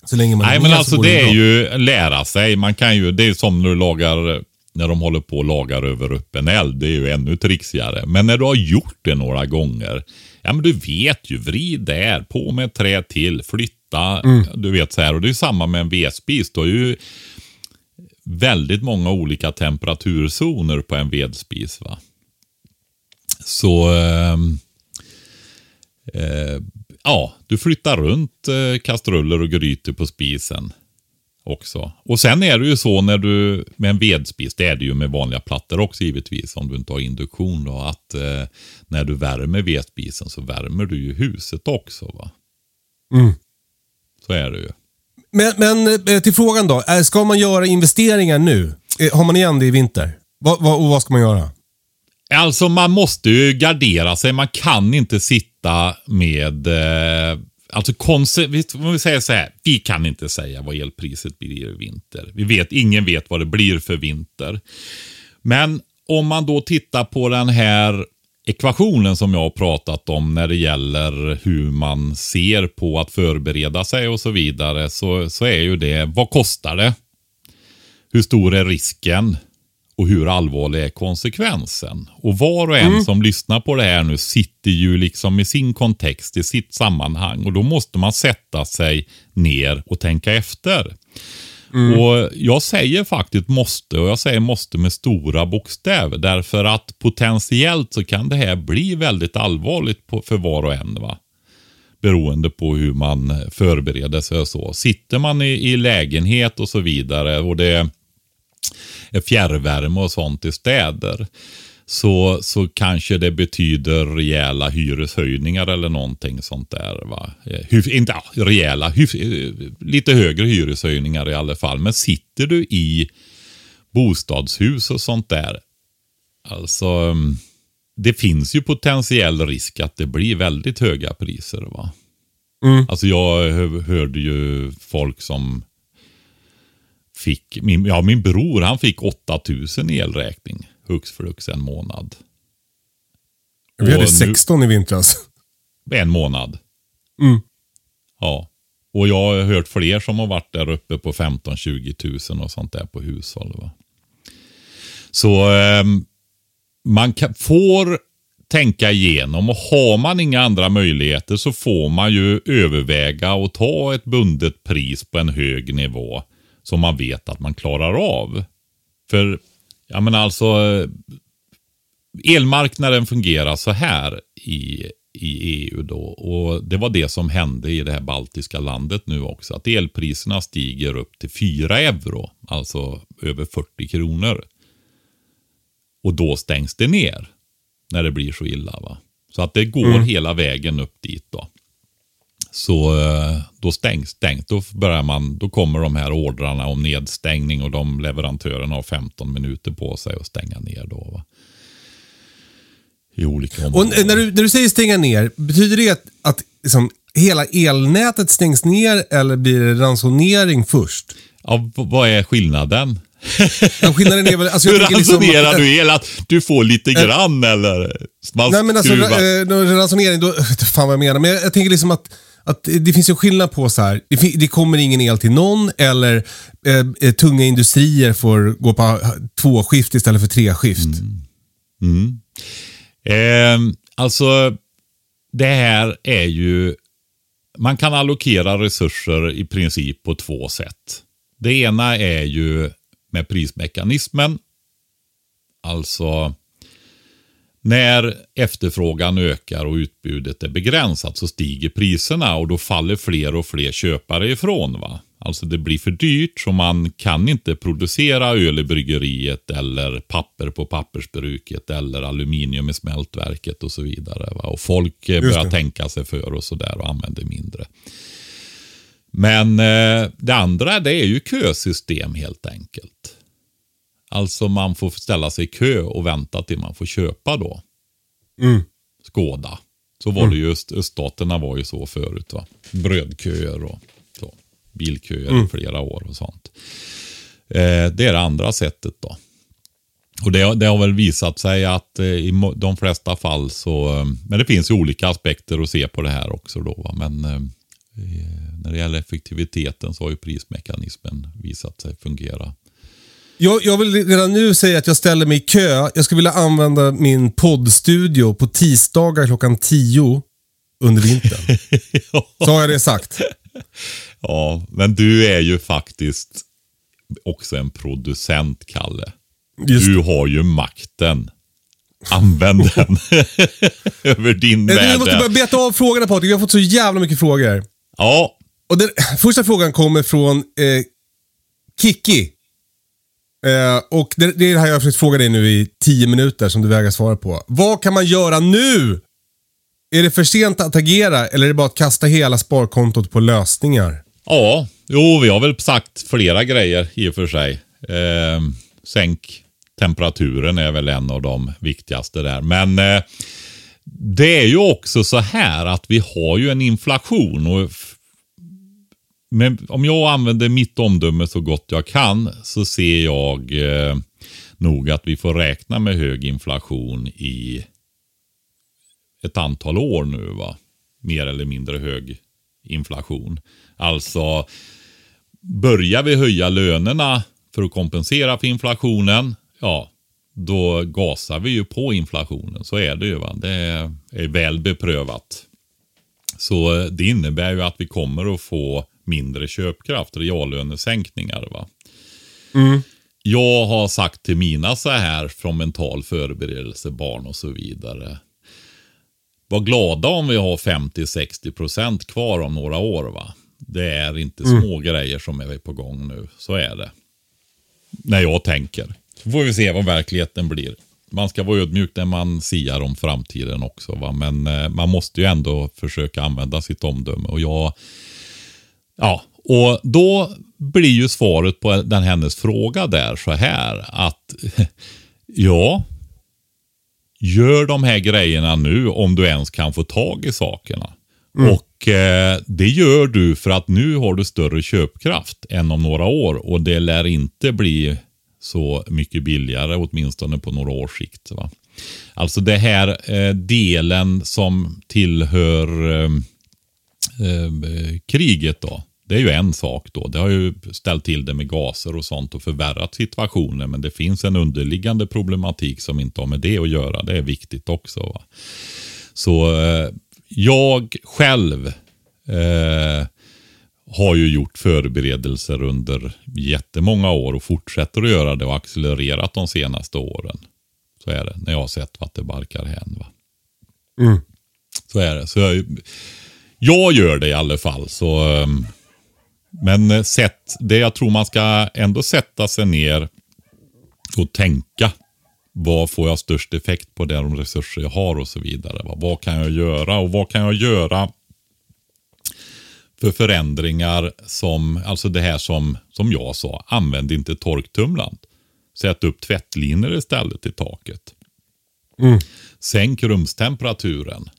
så länge man Nej, men alltså det är ju lära sig. Man kan ju, det är som när du lagar, när de håller på och lagar över öppen eld. Det är ju ännu trixigare. Men när du har gjort det några gånger, ja men du vet ju, vrid där, på med ett trä till, flytta, Mm. du vet så här. Och det är samma med en vedspis. Du har ju väldigt många olika temperaturzoner på en vedspis. va. Så ehm, eh, ja, du flyttar runt eh, kastruller och grytor på spisen också. Och sen är det ju så när du, med en vedspis, det är det ju med vanliga plattor också givetvis, om du inte har induktion då, att eh, när du värmer vedspisen så värmer du ju huset också. va. Mm. Så är det ju. Men, men eh, till frågan då. Ska man göra investeringar nu? Eh, Har man igen det i vinter? Vad, vad, och vad ska man göra? Alltså man måste ju gardera sig. Man kan inte sitta med... Eh, alltså vi, vi säger så här. Vi kan inte säga vad elpriset blir i vinter. Vi vet, ingen vet vad det blir för vinter. Men om man då tittar på den här ekvationen som jag har pratat om när det gäller hur man ser på att förbereda sig och så vidare. Så, så är ju det, vad kostar det? Hur stor är risken? Och hur allvarlig är konsekvensen? Och var och en som lyssnar på det här nu sitter ju liksom i sin kontext, i sitt sammanhang. Och då måste man sätta sig ner och tänka efter. Och Jag säger faktiskt måste och jag säger måste med stora bokstäver. Därför att potentiellt så kan det här bli väldigt allvarligt på, för var och en. va beroende på hur man förbereder sig och så. Sitter man i, i lägenhet och så vidare och det är fjärrvärme och sånt i städer så, så kanske det betyder rejäla hyreshöjningar eller någonting sånt där. Va? Eh, Hyf, inte ja, rejäla, hyf, eh, lite högre hyreshöjningar i alla fall. Men sitter du i bostadshus och sånt där, alltså mm, det finns ju potentiell risk att det blir väldigt höga priser. va. Alltså jag hö- hörde ju folk som fick, min, ja min bror han fick 8000 i elräkning hux flux en månad. Vi hade Och nu- 16 i vintras. En månad. Mm. Ja. Och jag har hört fler som har varit där uppe på 15-20 tusen och sånt där på hushåll. Va? Så ehm, man kan, får tänka igenom och har man inga andra möjligheter så får man ju överväga och ta ett bundet pris på en hög nivå som man vet att man klarar av. För, jag menar alltså, eh, elmarknaden fungerar så här i, i EU då. Och det var det som hände i det här baltiska landet nu också. Att elpriserna stiger upp till 4 euro, alltså över 40 kronor. Och då stängs det ner när det blir så illa. va. Så att det går hela vägen upp dit då. Så eh, då stängs stängt. Då, börjar man, då kommer de här ordrarna om nedstängning och de leverantörerna har 15 minuter på sig att stänga ner då. Va? I olika Och områden. n- när du, när du säger stänga ner, betyder det att, att liksom, hela elnätet stängs ner eller blir det ransonering först? Ja, vad är skillnaden? Ja, skillnaden är väl... Alltså, Hur liksom ransonerar att- du el? Att du får lite grann eller? Man Nej men alltså skruvar- eh, ransonering, då, fan vad jag menar. Men jag, jag tänker liksom att, att det finns en skillnad på så här, det, det kommer ingen el till någon eller eh, eh tunga industrier får gå på två skift istället för tre skift. Mm. Mm. Eh, alltså, det här är ju... Man kan allokera resurser i princip på två sätt. Det ena är ju med prismekanismen. Alltså, när efterfrågan ökar och utbudet är begränsat så stiger priserna och då faller fler och fler köpare ifrån. va. Alltså det blir för dyrt så man kan inte producera öl i bryggeriet eller papper på pappersbruket eller aluminium i smältverket och så vidare. Va? Och folk börjar tänka sig för och sådär och använder mindre. Men eh, det andra det är ju kösystem helt enkelt. Alltså man får ställa sig i kö och vänta till man får köpa då. Mm. Skåda. Så var det ju, öst- öststaterna var ju så förut va. Brödköer och så. Bilköer i flera år och sånt. Eh, det är det andra sättet då. Och det, det har väl visat sig att eh, i de flesta fall så, eh, men det finns ju olika aspekter att se på det här också då. Va? Men eh, eh, när det gäller effektiviteten så har ju prismekanismen visat sig fungera. Jag, jag vill redan nu säga att jag ställer mig i kö. Jag skulle vilja använda min poddstudio på tisdagar klockan 10 under vintern. Så har jag det sagt. Ja, men du är ju faktiskt också en producent, Kalle. Just Du har ju makten. Använd den över din Nej, Jag måste värld. börja beta av frågorna Patrik. Vi har fått så jävla mycket frågor. Ja, Och den, första frågan kommer från eh, Kiki. Eh, och det, det är det här jag har försökt fråga dig nu i tio minuter som du vägrar svara på. Vad kan man göra nu? Är det för sent att agera eller är det bara att kasta hela sparkontot på lösningar? ja, jo, vi har väl sagt flera grejer i och för sig. Eh, sänk temperaturen är väl en av de viktigaste där. Men eh, det är ju också så här att vi har ju en inflation. och men om jag använder mitt omdöme så gott jag kan så ser jag eh, nog att vi får räkna med hög inflation i ett antal år nu. va? Mer eller mindre hög inflation. Alltså, börjar vi höja lönerna för att kompensera för inflationen, ja, då gasar vi ju på inflationen. Så är det ju. Va? Det är, väl beprövat. Så eh, det innebär ju att vi kommer att få mindre köpkraft, reallönesänkningar. Va? Jag har sagt till mina så här från mental förberedelse, barn och så vidare. Var glada om vi har 50-60% kvar om några år. va. Det är inte små grejer som är på gång nu. Så är det. När jag tänker. Så får vi se vad verkligheten blir. Man ska vara ödmjuk när man siar om framtiden också. Va? Men eh, man måste ju ändå försöka använda sitt omdöme. Och jag Ja, och då blir ju svaret på den hennes fråga där så här att ja, gör de här grejerna nu om du ens kan få tag i sakerna. Och eh, det gör du för att nu har du större köpkraft än om några år och det lär inte bli så mycket billigare åtminstone på några års sikt. Va? Alltså det här eh, delen som tillhör eh, eh, kriget då. Det är ju en sak då. Det har ju ställt till det med gaser och sånt och förvärrat situationen. Men det finns en underliggande problematik som inte har med det att göra. Det är viktigt också. Va? Så eh, jag själv eh, har ju gjort förberedelser under jättemånga år och fortsätter att göra det och accelererat de senaste åren. Så är det, när jag har sett vart det barkar hän. Va? Så är det. Så jag, jag gör det i alla fall. Så, ehm, men eh, sätt, det jag tror man ska ändå sätta sig ner och tänka. Vad får jag störst effekt på de resurser jag har och så vidare. Va? Vad kan jag göra och vad kan jag göra för förändringar som, alltså det här som, som jag sa, använd inte torktumlaren. Sätt upp tvättlinor istället i taket. Sänk rumstemperaturen.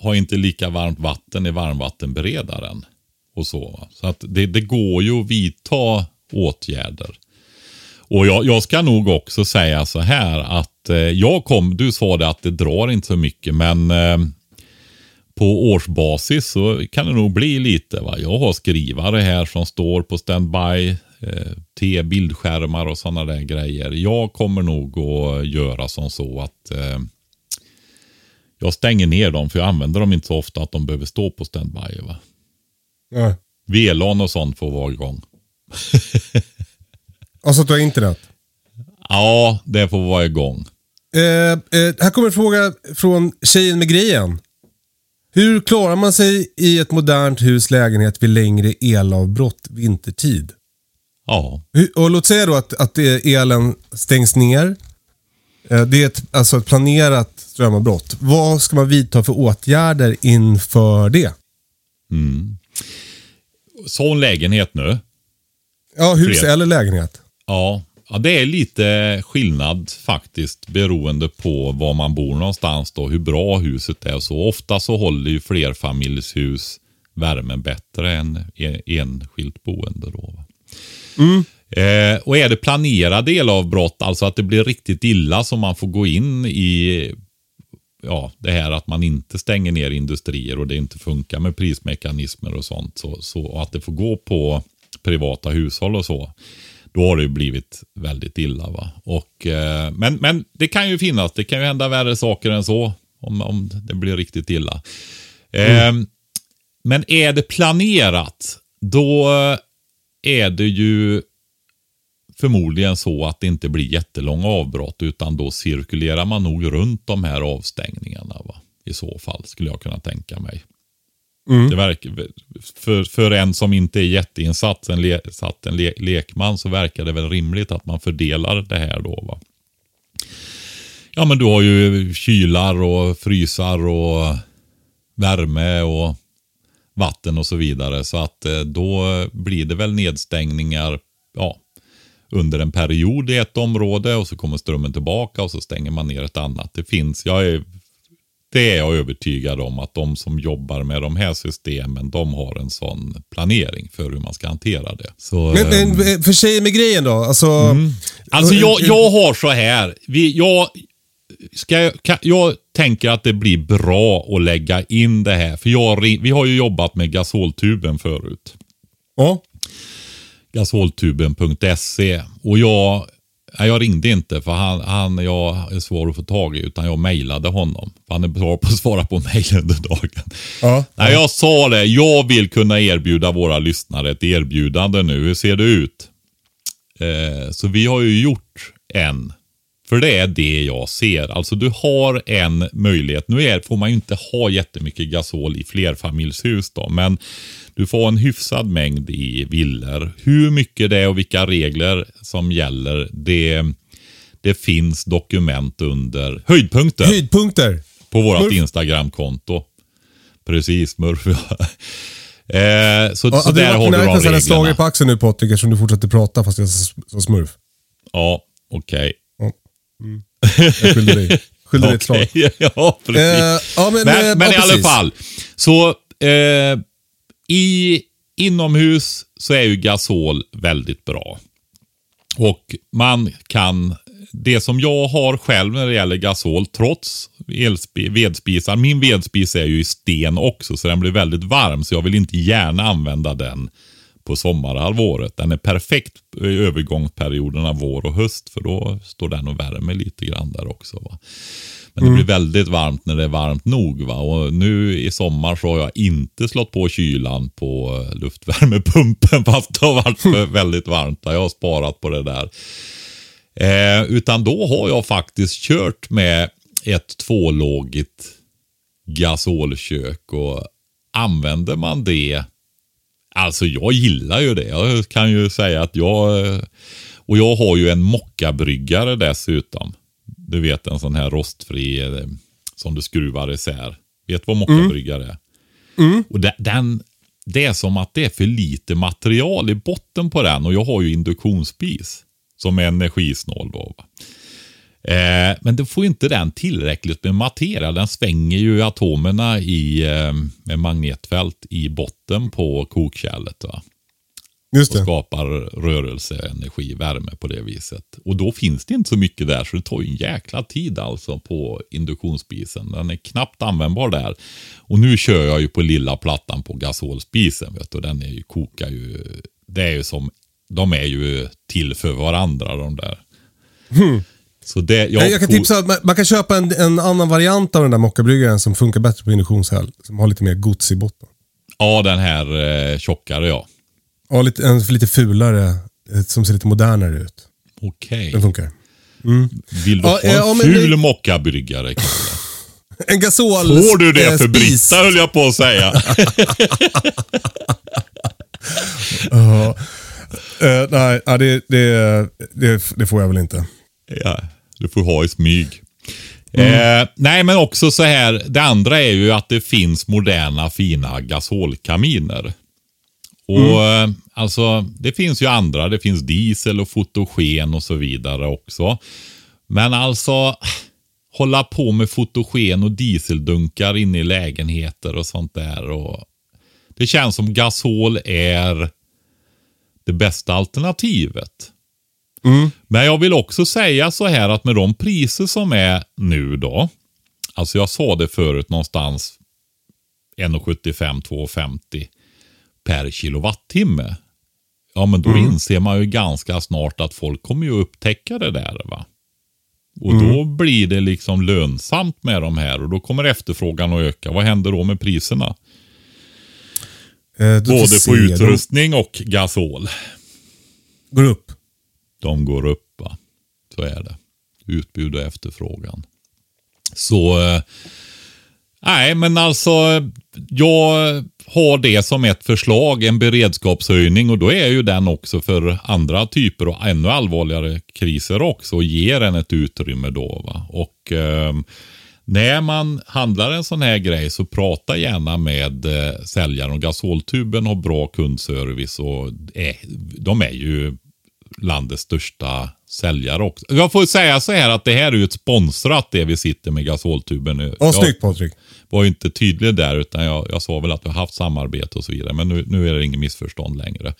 Ha inte lika varmt vatten i varmvattenberedaren. Och så så att det, det går ju att vidta åtgärder. Och jag, jag ska nog också säga så här att eh, jag kom, du sa det att det drar inte så mycket, men eh, på årsbasis så kan det nog bli lite. Va? Jag har skrivare här som står på standby. Eh, T, bildskärmar och sådana där grejer. Jag kommer nog att göra som så att eh, jag stänger ner dem för jag använder dem inte så ofta att de behöver stå på standby. Va? Ja. VLAN och sånt får vara igång. Alltså att du har internet. Ja, det får vara igång. Eh, eh, här kommer en fråga från tjejen med grejen. Hur klarar man sig i ett modernt hus lägenhet vid längre elavbrott vintertid? Ja, Hur, och låt säga då att, att elen stängs ner. Eh, Det är ett, alltså ett planerat strömavbrott. Vad ska man vidta för åtgärder inför det? Sån lägenhet nu. Ja, hus Fred. eller lägenhet. Ja, ja, det är lite skillnad faktiskt beroende på var man bor någonstans då, hur bra huset är och så. Ofta så håller ju flerfamiljshus värmen bättre än en- enskilt boende då. va. Eh, och är det planerade elavbrott, alltså att det blir riktigt illa som man får gå in i ja, det här att man inte stänger ner industrier och det inte funkar med prismekanismer och sånt. Så, så att det får gå på privata hushåll och så. Då har det ju blivit väldigt illa. va. Och, eh, men, men det kan ju finnas, det kan ju hända värre saker än så. Om, om det blir riktigt illa. Eh, men är det planerat, då är det ju förmodligen så att det inte blir jättelånga avbrott utan då cirkulerar man nog runt de här avstängningarna. Va? I så fall skulle jag kunna tänka mig. Det verkar, för, för en som inte är jätteinsatt, en, le, satt en le, lekman, så verkar det väl rimligt att man fördelar det här då. Va? Ja, men du har ju kylar och frysar och värme och vatten och så vidare. Så att eh, då blir det väl nedstängningar ja, under en period i ett område och så kommer strömmen tillbaka och så stänger man ner ett annat. Det finns, jag är, det är jag övertygad om att de som jobbar med de här systemen, de har en sån planering för hur man ska hantera det. Så, Men, men för tjejen med grejen då? Alltså, Alltså jag, jag har så här. Vi, jag, ska, jag- kan, jag tänker att det blir bra att lägga in det här. För jag, vi har ju jobbat med gasoltuben förut. Ja. Gasoltuben.se. Och jag, jag ringde inte för han, han jag är svår att få tag i. Utan jag mejlade honom. Han är bra på att svara på mejl under dagen. Ja. Nej, jag sa det. Jag vill kunna erbjuda våra lyssnare ett erbjudande nu. Hur ser det ut? Eh, så vi har ju gjort en. För det är det jag ser. Alltså du har en möjlighet. Nu är, får man ju inte ha jättemycket gasol i flerfamiljshus då. Men du får en hyfsad mängd i villor. Hur mycket det är och vilka regler som gäller. Det, det finns dokument under höjdpunkter Höjdpunkter. på vårt. Instagramkonto. Precis, Smurf. eh, så Ja, så det där har du de nästan ett slag i reglerna. på axeln nu Patrik eftersom du fortsätter prata fast jag sa smurf. Ja, okej. Jag skyllde dig. Skyllde dig ett slag. Ja, precis. Eh, ja, men, men eh, men i alla precis. fall. Så eh, i inomhus så är ju gasol väldigt bra. Och man kan, det som jag har själv när det gäller gasol, trots vedspisar, min vedspis är ju i sten också så den blir väldigt varm så jag vill inte gärna använda den på sommarhalvåret. Den är perfekt i övergångsperioderna vår och höst för då står den och värmer lite grann där också. Va? Men det blir väldigt varmt när det är varmt nog. Va? Och nu i sommar så har jag inte slått på kylan på eh, luftvärmepumpen fast det har varit väldigt varmt. Jag har sparat på det där. Eh, utan då har jag faktiskt kört med ett tvålågigt gasolkök och använder man det Alltså jag gillar ju det. Jag kan ju säga att jag... eh, Och jag har ju en mockabryggare dessutom. Du vet en sån här rostfri eh, som du skruvar isär. Vet vad mockabryggare är? Och det, den, det är som att det är för lite material i botten på den. Och jag har ju induktionsspis som är energisnål. Då? Eh, men då får inte den tillräckligt med materia. Den svänger ju atomerna i, eh, med magnetfält i botten på kokkärlet. Va? Just och skapar rörelse, energi, värme på det viset. Och då finns det inte så mycket där så det tar ju en jäkla tid alltså på induktionsspisen. Den är knappt användbar där. Och nu kör jag ju på lilla plattan på gasolspisen. Vet du, den är ju, kokar ju, det är ju som, de är ju till för varandra de där. Så det, jag, Jag, kan tipsa att man, man kan köpa en, en annan variant av den där mockabryggaren som funkar bättre på induktionshäll. Som har lite mer gods i botten. Ja, den här eh, tjockare ja. Ja, lite, en lite fulare, eh, som ser lite modernare ut. Okej. Den funkar. Vill du Ja, ha en ja, men ful det- mockabryggare, Kalle? En gasol Får du det eh, för. Britta höll jag på att säga. Ja. Eh, nej, ja, det, det, det, det får jag väl inte. ja, du får ha i smyg. Eh, nej, men också så här. Det andra är ju att det finns moderna fina gasolkaminer. Och eh, alltså, det finns ju andra. Det finns diesel och fotogen och så vidare också. Men alltså, hålla på med fotogen och dieseldunkar inne i lägenheter och sånt där. Och det känns som gasol är det bästa alternativet. Men jag vill också säga så här att med de priser som är nu då. Alltså jag sa det förut någonstans 1,75-2,50 per kilowattimme. Ja men då inser man ju ganska snart att folk kommer ju upptäcka det där va. Och då blir det liksom lönsamt med de här och då kommer efterfrågan att öka. Vad händer då med priserna? Eh, Både på utrustning och gasol. Går upp. de går upp. Va? Så är det. Utbud och efterfrågan. Så, eh, nej men alltså, jag har det som ett förslag, en beredskapshöjning och då är ju den också för andra typer och ännu allvarligare kriser också och ger en ett utrymme då. Va? Och eh, när man handlar en sån här grej så prata gärna med eh, säljaren och gasoltuben har bra kundservice och eh, de är ju landets största säljare också. Jag får säga så här att det här är ju ett sponsrat det vi sitter med gasoltuben nu. Jag snyggt Patrik. Var inte tydlig där utan jag, jag sa väl att vi har haft samarbete och så vidare. Men nu, nu är det ingen missförstånd längre.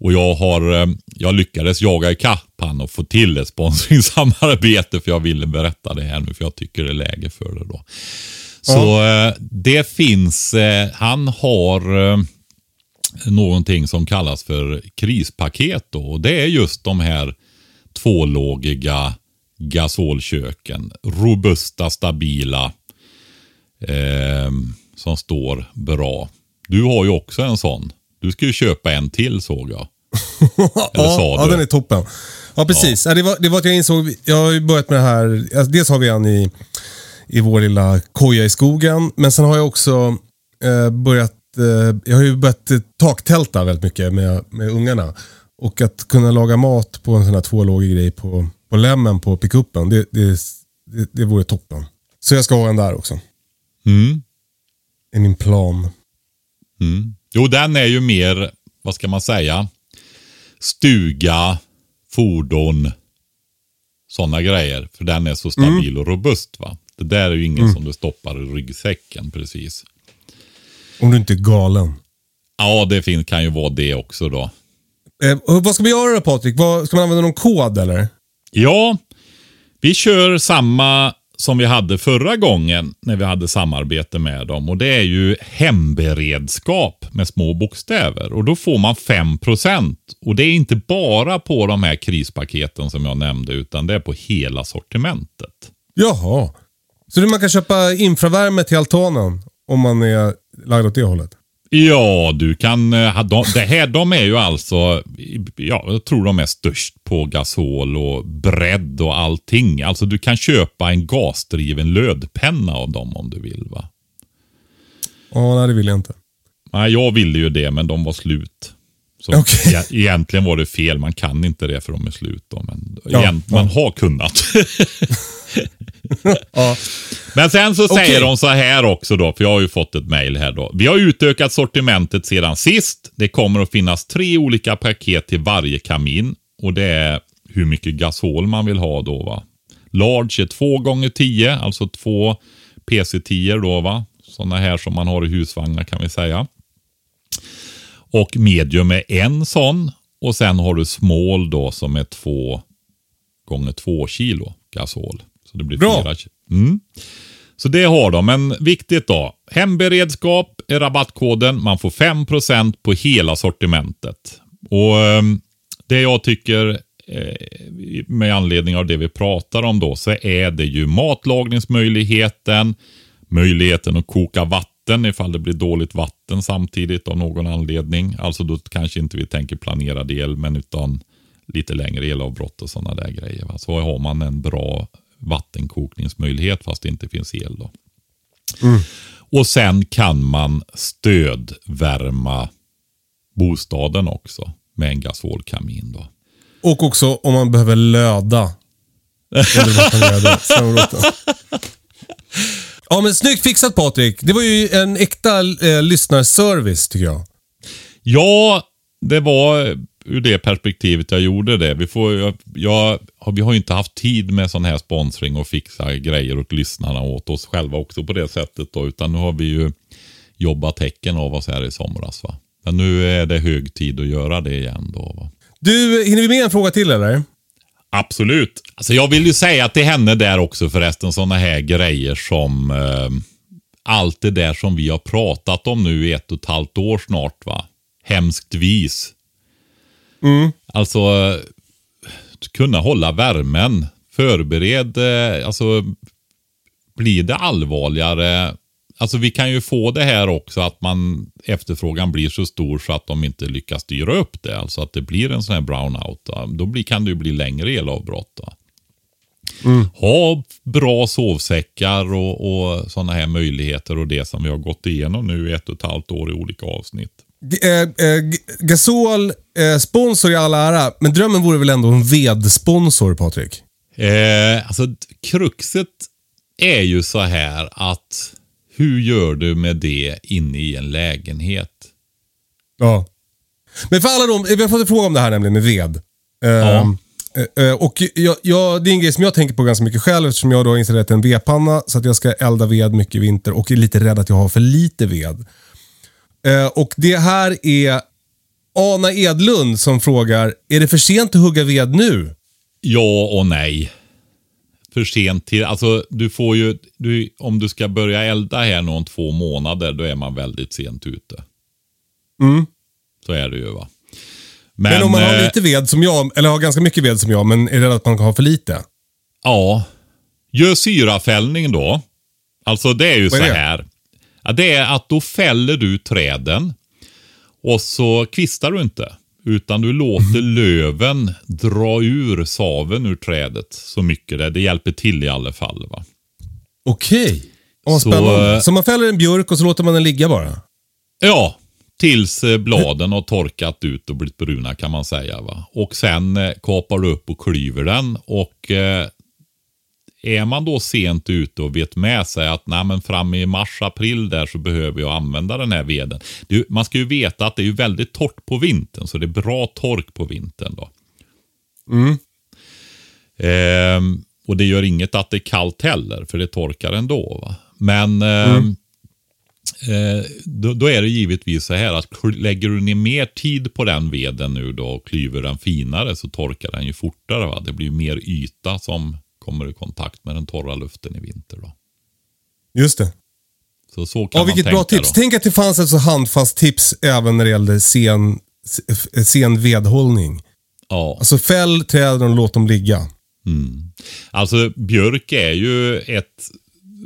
Och jag har, eh, jag lyckades jaga ikapp han och få till ett sponsringssamarbete för jag ville berätta det här nu för jag tycker det är läge för det då. Så eh, det finns, eh, han har någonting som kallas för krispaket då. Och det är just de här tvålågiga gasolköken. Robusta, stabila. Eh, som står bra. Du har ju också en sån. Du ska ju köpa en till såg jag. Eller ja, sa ja, den är toppen. Ja, precis. Ja. det, var, det var att jag insåg, jag har ju börjat med det här, alltså, dels har vi en i, i vår lilla koja i skogen, men sen har jag också eh, börjat, eh, jag har ju börjat taktälta väldigt mycket med, med ungarna. Och att kunna laga mat på en sån här tvålågig grej på, på lämmen på pickuppen, det, det, det, det vore toppen. Så jag ska ha en där också. Mm. I min plan. Mm. Jo, den är ju mer, vad ska man säga, stuga, fordon, sådana grejer. För den är så stabil och robust. va. Det där är ju ingen som du stoppar i ryggsäcken precis. Om du inte är galen. Ja, det kan ju vara det också då. Eh, vad ska vi göra då Patrik? Vad, ska man använda någon kod eller? Ja, vi kör samma som vi hade förra gången när vi hade samarbete med dem. Och det är ju hemberedskap med små bokstäver. Och då får man 5%. Och det är inte bara på de här krispaketen som jag nämnde, utan det är på hela sortimentet. Jaha. Så man kan köpa infravärme till altanen om man är lagd åt det hållet? Ja, du kan... eh, De, det här, de är ju alltså... Ja, jag tror de är störst på gasol och bredd och allting. Alltså du kan köpa en gasdriven lödpenna av dem om du vill. va? Ja, nej det vill jag inte. Nej, jag ville ju det, men de var slut. Så Okej. e- egentligen var det fel. Man kan inte det för de är slut. Då, men Ja, egent, ja. man har kunnat. Ja. Men sen så säger Okej. de så här också då, för jag har ju fått ett mejl här då. Vi har utökat sortimentet sedan sist. Det kommer att finnas tre olika paket till varje kamin. Och det är hur mycket gasol man vill ha då va. Large är 2 gånger 10 alltså två PC-10 då va. Sådana här som man har i husvagnar kan vi säga. Och medium är en sån. Och sen har du small då som är två gånger två kilo gasol. Så det blir Bra. fyra. Mm. Så det har de. Men viktigt då. Hemberedskap är rabattkoden. Man får 5% på hela sortimentet. Och eh, det jag tycker eh, med anledning av det vi pratar om då så är det ju matlagningsmöjligheten, möjligheten att koka vatten ifall det blir dåligt vatten samtidigt av någon anledning. Alltså då kanske inte vi tänker planerad el men utan lite längre elavbrott och sådana där grejer. Va? Så har man en bra vattenkokningsmöjlighet fast det inte finns el. då. Och sen kan man stödvärma bostaden också med en gasolkamin. Då. Och också om man behöver löda. Ja men snyggt fixat Patrik. Det var ju en äkta eh, lyssnarservice tycker jag. Ja, det var ur det perspektivet jag gjorde det. Vi, får, jag, jag, vi har ju inte haft tid med sån här sponsring och fixa grejer åt lyssnarna och åt oss själva också på det sättet. Då, utan nu har vi ju jobbat tecken av oss här i somras. Va? Men nu är det hög tid att göra det igen. Då, va? Du, hinner vi med en fråga till eller? Absolut. Alltså jag vill ju säga till henne där också förresten sådana här grejer som eh, allt det där som vi har pratat om nu i ett och ett halvt år snart. va. Hemskt vis. Alltså eh, kunna hålla värmen. Förbered, eh, alltså blir det allvarligare. Alltså vi kan ju få det här också att man efterfrågan blir så stor så att de inte lyckas styra upp det. Alltså att det blir en sån här brownout. Då, blir, kan det ju bli längre elavbrott. Då. Ha bra sovsäckar och, och sådana här möjligheter och det som vi har gått igenom nu i ett och ett halvt år i olika avsnitt. Eh, eh, Gasol, eh, sponsor i all ära, men drömmen vore väl ändå en vedsponsor Patrik? Eh, alltså kruxet är ju så här att hur gör du med det inne i en lägenhet? Ja. Men för alla de, vi har fått en fråga om det här nämligen med ved. Eh, Ja. eh, och jag, jag, det är en grej som jag tänker på ganska mycket själv eftersom jag då har installerat en vedpanna så att jag ska elda ved mycket i vinter och är lite rädd att jag har för lite ved. Eh, och det här är Ana Edlund som frågar, är det för sent att hugga ved nu? Ja och nej. För sent till, alltså du får ju, du, om du ska börja elda här nu om två månader, då är man väldigt sent ute. Mm. Så är det ju va. Men, om man har eh, lite ved som jag, eller har ganska mycket ved som jag, men är rädd att man kan ha för lite? Ja. Gör syrafällning då. Alltså det är ju Vad så är det? här. Det är att då fäller du träden och så kvistar du inte. Utan du låter Mhm. löven dra ur saven ur trädet så mycket det. Det hjälper till i alla fall. va. Okej. Okay. Så, spännande. eh, Så man fäller en björk och så låter man den ligga bara? Ja, tills eh, bladen har torkat ut och blivit bruna kan man säga. va. Och sen eh, kapar du upp och klyver den. Och eh, är man då sent ute och vet med sig att nej, men fram i mars-april där så behöver jag använda den här veden. Ju- man ska ju veta att det är väldigt torrt på vintern så det är bra tork på vintern. då. Ehm, och det gör inget att det är kallt heller för det torkar ändå. Va? Men ehm, Eh, då, då är det givetvis så här att lägger du ner mer tid på den veden nu då och klyver den finare så torkar den ju fortare. Va? Det blir mer yta som kommer i kontakt med den torra luften i vinter. Då. Just det. Så, så kan Ja, man vilket tänka bra tips. Då. Tänk att det fanns ett så handfast tips även när det gällde sen, s- sen vedhållning. Ja. Alltså fäll träden och låt dem ligga. Alltså björk är ju ett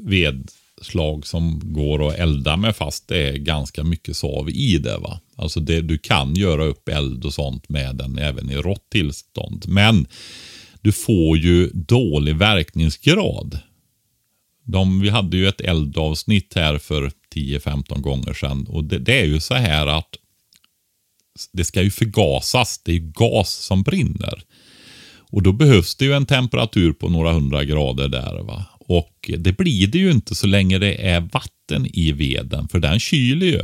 vedslag som går att elda med fast det är ganska mycket sav i det. va. Alltså det, du kan göra upp eld och sånt med den även i rått tillstånd. Men du får ju dålig verkningsgrad. De, vi hade ju ett eldavsnitt här för 10-15 gånger sedan och det, det är ju så här att det ska ju förgasas. Det är ju gas som brinner. Och då behövs det ju en temperatur på några hundra grader där. va. Och det blir det ju inte så länge det är vatten i veden, för den kyler ju.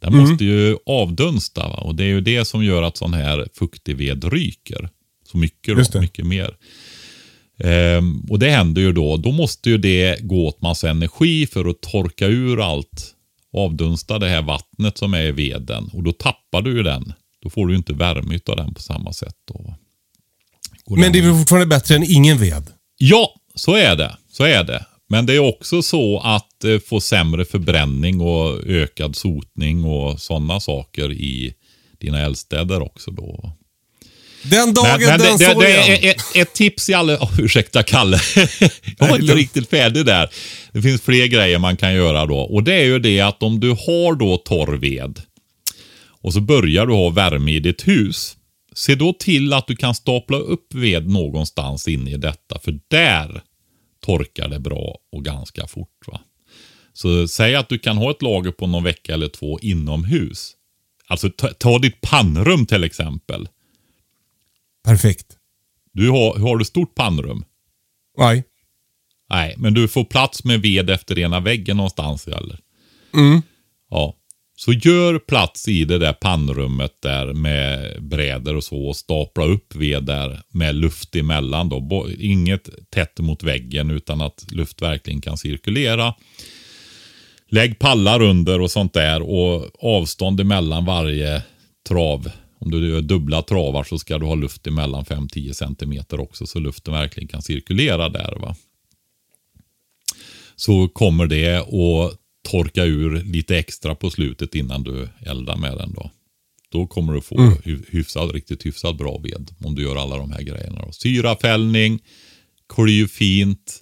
Den måste ju avdunsta va? och det är ju det som gör att sån här fuktig ved ryker. Så mycket, då, mycket mer. Ehm, och det händer ju då, då måste ju det gå åt massa energi för att torka ur allt avdunsta det här vattnet som är i veden och då tappar du ju den. Då får du inte värme av den på samma sätt. Då. Men det är väl fortfarande bättre än ingen ved? Ja, så är det. Så är det. Men det är också så att eh, få sämre förbränning och ökad sotning och sådana saker i dina eldstäder också då. Den dagen, Men, men det, den det, det sorgen. är ett, ett tips i alla... Oh, ursäkta Kalle. Jag var inte riktigt färdig där. Det finns fler grejer man kan göra då. Och det är ju det att om du har då torr ved och så börjar du ha värme i ditt hus. Se då till att du kan stapla upp ved någonstans inne i detta. För där torkar det bra och ganska fort. va. Så säg att du kan ha ett lager på någon vecka eller två inomhus. Alltså ta, ta ditt pannrum till exempel. Perfekt. Du har, har du stort pannrum? Nej. Nej, men du får plats med ved efter ena väggen någonstans eller? Mm. Ja. Så gör plats i det där pannrummet där med brädor och så och stapla upp ved där med luft emellan då. Inget tätt mot väggen utan att luft verkligen kan cirkulera. Lägg pallar under och sånt där och avstånd emellan varje trav. Om du gör dubbla travar så ska du ha luft emellan 5-10 centimeter också så luften verkligen kan cirkulera där. va så kommer det att torka ur lite extra på slutet innan du eldar med den. Då Då kommer du få hy- hyfsad, riktigt hyfsad bra ved om du gör alla de här grejerna. Då. Syrafällning, klyv fint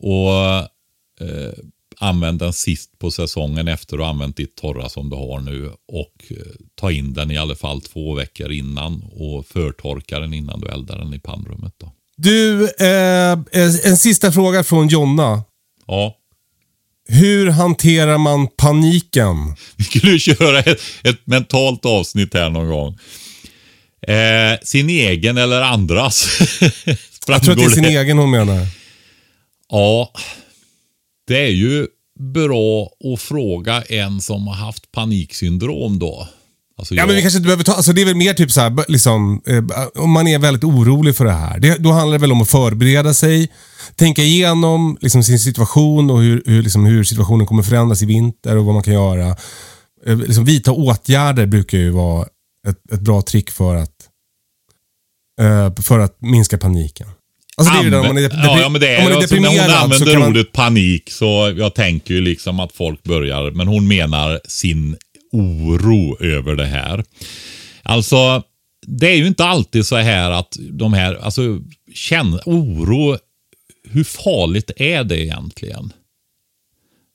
och eh, använd den sist på säsongen efter du har använt ditt torra som du har nu och eh, ta in den i alla fall två veckor innan och förtorka den innan du eldar den i pannrummet. Då. Du, eh, en sista fråga från Jonna. Ja, Hur hanterar man paniken? Vi skulle köra ett, ett mentalt avsnitt här någon gång. Eh, sin egen eller andras. Jag tror att det är sin Framgår egen hon menar. Ja, det är ju bra att fråga en som har haft paniksyndrom då. Alltså Ja, jag- men vi kanske inte behöver ta... Alltså det är väl mer typ så här, liksom, eh, om man är väldigt orolig för det här. Det, då handlar det väl om att förbereda sig, tänka igenom liksom, sin situation och hur, hur, liksom, hur situationen kommer förändras i vinter och vad man kan göra. Eh, liksom, vidta åtgärder brukar ju vara ett, ett bra trick för att, eh, för att minska paniken. Alltså det är ju det, om man är, depri- ja, ja, men det är, om man är alltså, när deprimerad hon använder man... ordet panik så jag tänker ju liksom att folk börjar, men hon menar sin oro över det här. Alltså, det är ju inte alltid så här att de här, alltså känn, oro, hur farligt är det egentligen?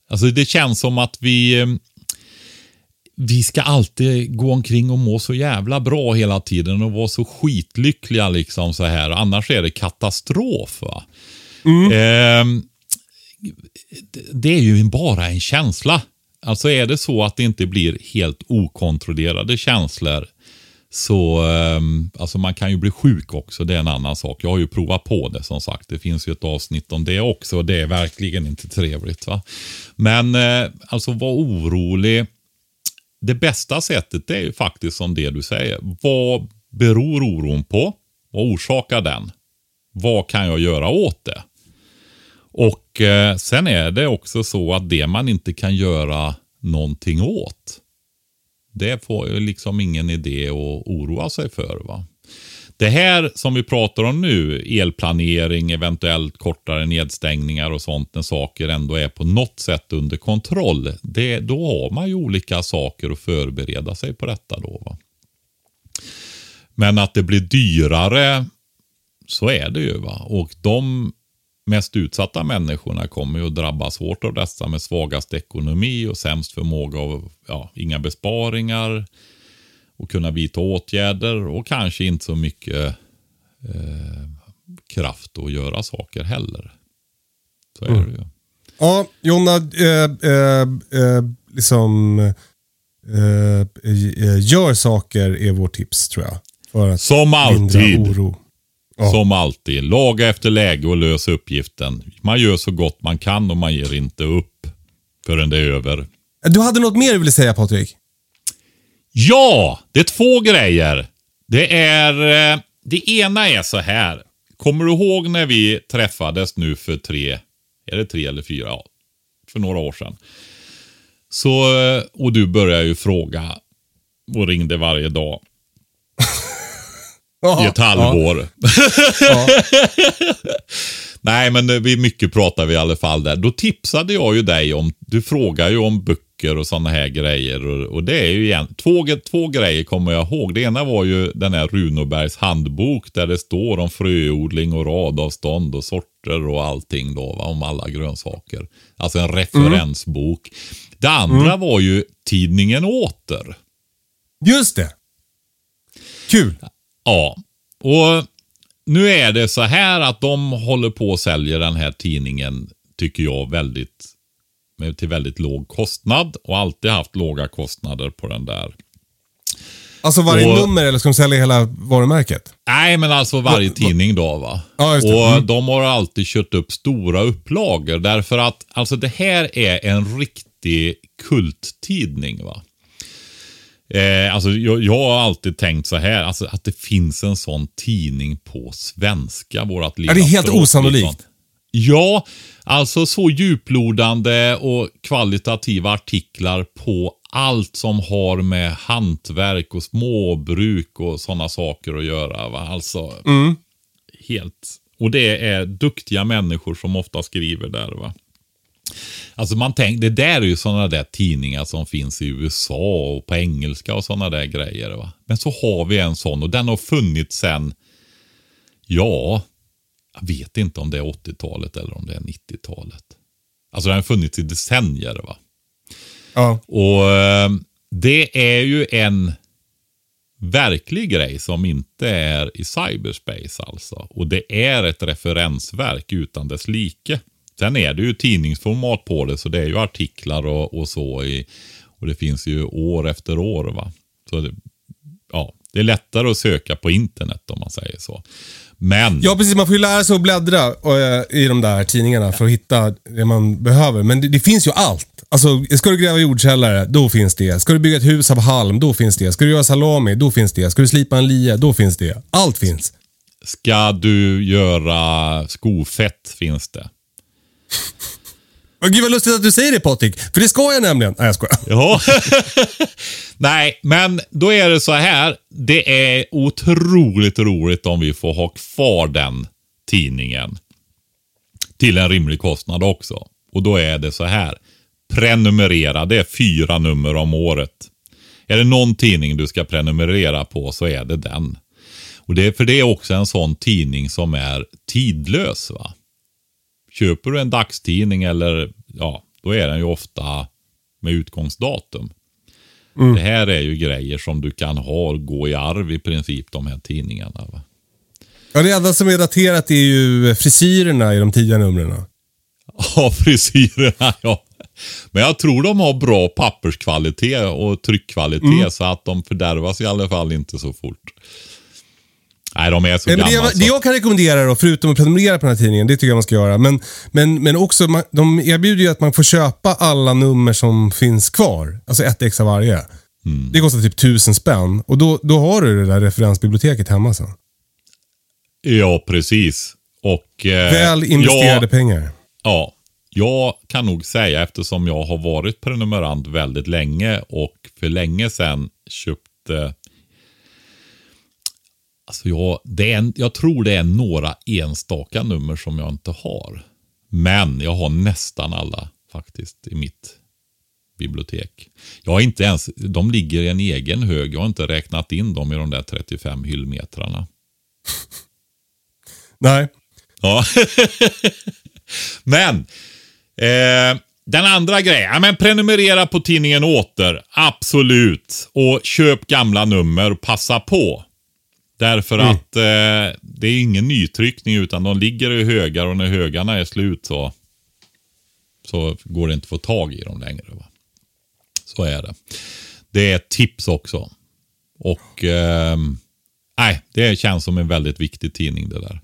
Alltså det känns som att vi eh, vi ska alltid gå omkring och må så jävla bra hela tiden och vara så skitlyckliga liksom så här. Annars är det katastrof. Ehm, det- det är ju bara en känsla. Alltså är det så att det inte blir helt okontrollerade känslor så ehm, alltså man kan ju bli sjuk också, det är en annan sak. Jag har ju provat på det som sagt. Det finns ju ett avsnitt om det också och det är verkligen inte trevligt. va. Men eh, alltså var orolig. Det bästa sättet är ju faktiskt som det du säger. Vad beror oron på? Vad orsakar den? Vad kan jag göra åt det? Och eh, sen är det också så att det man inte kan göra någonting åt, det får ju liksom ingen idé att oroa sig för. va. Det här som vi pratar om nu, elplanering, eventuellt kortare nedstängningar och sånt, när saker ändå är på något sätt under kontroll. Det, då har man ju olika saker att förbereda sig på detta då. Va? Men att det blir dyrare, så är det ju. va. Och de mest utsatta människorna kommer ju att drabbas hårt av dessa med svagast ekonomi och sämst förmåga av ja, inga besparingar och kunna vidta åtgärder och kanske inte så mycket eh, kraft att göra saker heller. Så är det ju. Ja, Jonna, eh, eh, eh, liksom eh, eh, gör saker är vårt tips tror jag. För att Som alltid. oro. Ja. Som alltid. Laga efter läge och lös uppgiften. Man gör så gott man kan och man ger inte upp förrän det är över. Du hade något mer du ville säga Patrik? Ja, det är två grejer. Det är... eh, Det ena är så här. Kommer du ihåg när vi träffades nu för tre, är det tre eller fyra? Ja, för några år sedan. Så, eh, och du började ju fråga och ringde varje dag i ett halvår. Nej, men eh, vi mycket pratar vi i alla fall där. Då tipsade jag ju dig om, du frågar ju om böcker och sådana här grejer. Och, och det är ju igen, två, två grejer kommer jag ihåg. Det ena var ju den här Runobergs handbok där det står om fröodling och radavstånd och sorter och allting då, va, om alla grönsaker. Alltså en referensbok. Det andra var ju tidningen Åter. Just det. Kul. Ja, och nu är det så här att de håller på och säljer den här tidningen, tycker jag, väldigt till väldigt låg kostnad och alltid haft låga kostnader på den där. Alltså varje Och- nummer eller ska de sälja hela varumärket? Nej, men alltså varje Va- va- tidning då va. Ja, just det. och Mm. de har alltid kört upp stora upplagor därför att alltså det här är en riktig kulttidning va. Eh, alltså jag, jag har alltid tänkt så här, alltså att det finns en sån tidning på svenska. Vårat lilla Ja, det är helt språk, osannolikt. Ja, alltså så djuplodande och kvalitativa artiklar på allt som har med hantverk och småbruk och sådana saker att göra. Va? Alltså, helt. Och det är duktiga människor som ofta skriver där. va. Alltså man tänker, det där är ju sådana där tidningar som finns i USA och på engelska och sådana där grejer. Va? Men så har vi en sån och den har funnits sen, ja, jag vet inte om det är 80-talet eller om det är 90-talet. Alltså den har funnits i decennier. va. Ja. Och eh, det är ju en verklig grej som inte är i cyberspace alltså. Och det är ett referensverk utan dess like. Sen är det ju tidningsformat på det så det är ju artiklar och, och så i, och det finns ju år efter år va. Så det, ja, det är lättare att söka på internet om man säger så. Men Ja, precis. Man får ju lära sig att bläddra eh, i de där tidningarna för att hitta det man behöver. Men det, det finns ju allt. Alltså, ska du gräva jordkällare, då finns det. Ska du bygga ett hus av halm, då finns det. Ska du göra salami, då finns det. Ska du slipa en lie, då finns det. Allt finns. ska du göra skofett finns det. Och gud vad lustigt att du säger det Patrik, för det ska jag nämligen. Nej, jag skojar. Ja. Nej, men då är det så här. Det är otroligt roligt om vi får ha kvar den tidningen. Till en rimlig kostnad också. Och då är det så här. Prenumerera, det är fyra nummer om året. Är det någon tidning du ska prenumerera på så är det den. Och det, för det är också en sån tidning som är tidlös. va? Köper du en dagstidning eller ja, då är den ju ofta med utgångsdatum. Det här är ju grejer som du kan ha och gå i arv i princip, de här tidningarna. Va? Ja, det enda som är daterat är ju frisyrerna i de tidiga numren. Ja, frisyrerna ja. Men jag tror de har bra papperskvalitet och tryckkvalitet så att de fördärvas i alla fall inte så fort. Nej, de är så gamla. det, så. det jag kan rekommendera då, förutom att prenumerera på den här tidningen, det tycker jag man ska göra. Men, men, men också, man, de erbjuder ju att man får köpa alla nummer som finns kvar. Alltså ett ex av varje. Mm. Det kostar typ tusen spänn. Och då, då har du det där referensbiblioteket hemma sen. Ja, precis. Och, eh, Väl investerade ja, pengar. Ja, jag kan nog säga eftersom jag har varit prenumerant väldigt länge och för länge sedan köpte Alltså jag, det är jag tror det är några enstaka nummer som jag inte har. Men jag har nästan alla faktiskt i mitt bibliotek. Jag har inte ens, de ligger i en egen hög. Jag har inte räknat in dem i de där 35 hyllmetrarna. Nej. Ja. men, eh, den andra grejen. Ja, men prenumerera på tidningen Åter. Absolut. Och köp gamla nummer. Passa på. Därför att eh, det är ingen nytryckning utan de ligger i högar och när högarna är slut så, så går det inte att få tag i dem längre. Va? Så är det. Det är ett tips också. Och nej, det känns som en väldigt viktig tidning det där.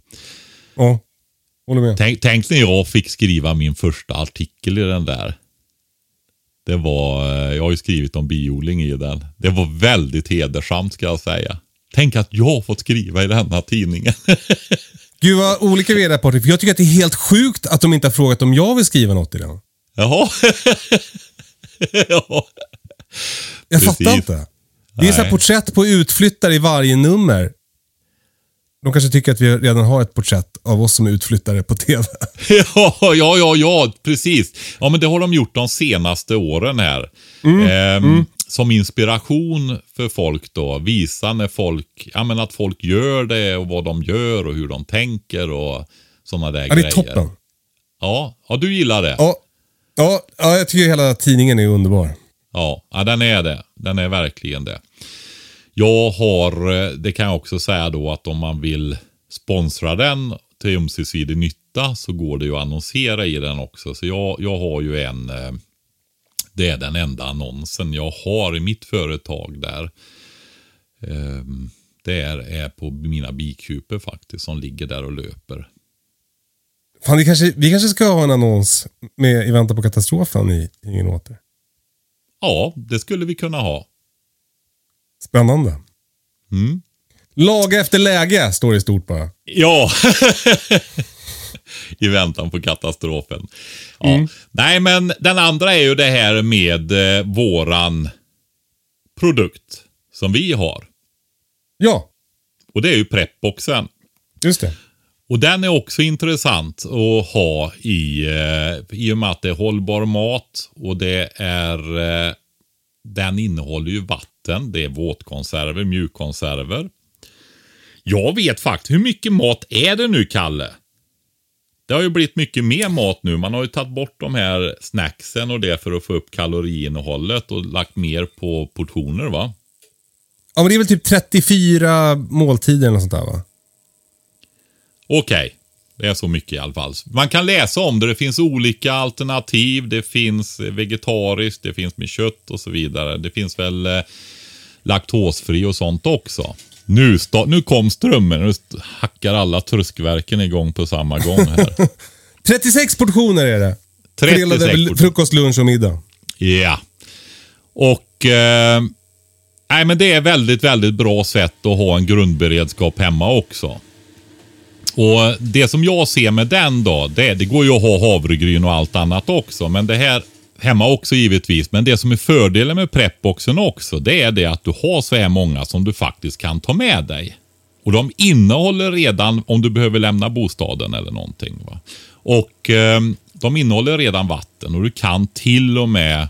Ja, håller med. Tänk, tänk när jag fick skriva min första artikel i den där. Det var, eh, jag har ju skrivit om biodling i den. Det var väldigt hedersamt ska jag säga. Tänk att jag har fått skriva i den här tidningen. Gud vad olika vi är där Patrik. Jag tycker att det är helt sjukt att de inte har frågat om jag vill skriva något i den. Jaha. ja. Jag Precis. fattar inte. Det är så här porträtt på utflyttare i varje nummer. De kanske tycker att vi redan har ett porträtt av oss som är utflyttare på TV. Ja, ja, ja, ja, precis. Ja, men det har de gjort de senaste åren här. Ehm, Som inspiration för folk då. Visa när folk, ja men att folk gör det och vad de gör och hur de tänker och sådana där Ja, det grejer. är toppen. Ja, ja, du gillar det. Ja, ja, ja, jag tycker hela tidningen är underbar. Ja, ja, den är det. Den är verkligen det. Jag har, eh, det kan jag också säga då att om man vill sponsra den till ömsesidig nytta så går det ju att annonsera i den också. Så jag, jag har ju en, eh, det är den enda annonsen jag har i mitt företag där. Ehm, Det är, på mina bikuper faktiskt som ligger där och löper. Fan, det kanske, vi kanske ska ha en annons med I väntan på katastrofen i Ingen åter. Ja, det skulle vi kunna ha. Spännande. Mm. Laga efter läge, står det stort bara. Ja, i väntan på katastrofen. Ja. Nej, men den andra är ju det här med eh, våran produkt som vi har. Ja, Och det är ju Prepboxen. just det. Och den är också intressant att ha i, eh, i och med att det är hållbar mat och det är, eh, den innehåller ju vatten, det är våtkonserver, mjukkonserver. Jag vet faktiskt, hur mycket mat är det nu, Kalle? Det har ju blivit mycket mer mat nu. Man har ju tagit bort de här snacksen och det för att få upp kaloriinnehållet och lagt mer på portioner, va? Ja, men det är väl typ 34 måltider eller sånt där va? Okej, det är så mycket i alla fall. Man kan läsa om det. Det finns olika alternativ. Det finns vegetariskt, det finns med kött och så vidare. Det finns väl eh, laktosfri och sånt också. Nu, nu kom strömmen. Nu hackar alla tröskverken igång på samma gång här. 36 portioner är det. 36 Fördelade över portioner. frukost, lunch och middag. Ja. Och... Eh, nej, men det är väldigt, väldigt bra sätt att ha en grundberedskap hemma också. Och Det som jag ser med den då, det, det går ju att ha havregryn och allt annat också. Men det här hemma också givetvis. Men det som är fördelen med prepboxen också, det är det att du har så här många som du faktiskt kan ta med dig. Och de innehåller redan, om du behöver lämna bostaden eller någonting. Va? Och eh, de innehåller redan vatten och du kan till och med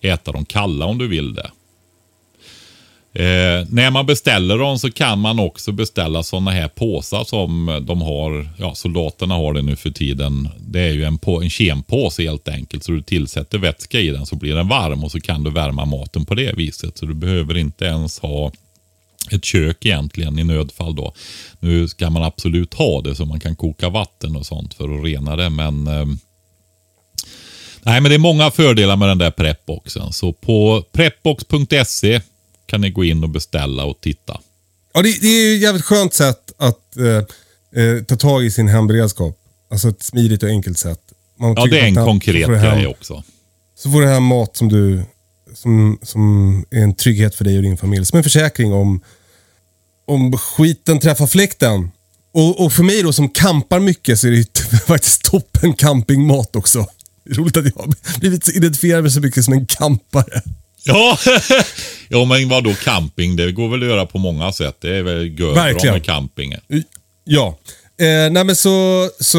äta dem kalla om du vill det. Eh, när man beställer dem så kan man också beställa sådana här påsar som de har, ja soldaterna har det nu för tiden. Det är ju en, på, en kempåse helt enkelt. Så du tillsätter vätska i den så blir den varm och så kan du värma maten på det viset. Så du behöver inte ens ha ett kök egentligen i nödfall då. Nu ska man absolut ha det så man kan koka vatten och sånt för att rena det men eh, Nej men det är många fördelar med den där prepboxen. Så på prepbox.se kan ni gå in och beställa och titta. Ja, det, det är ju ett jävligt skönt sätt att eh, eh, ta tag i sin hemberedskap. Alltså ett smidigt och enkelt sätt. Man Ja det är en konkret grej också. Så får du hem mat som du som, som är en trygghet för dig och din familj. Som en försäkring om, om skiten träffar fläkten. Och, och för mig då som kampar mycket så är det ju faktiskt toppen campingmat också. Roligt att jag har blivit identifierad med så mycket som en kampare. Ja, ja men vad då camping? Det går väl att göra på många sätt. Det är väl gör bra Verkligen. med campingen. Ja. Eh, nej men så, så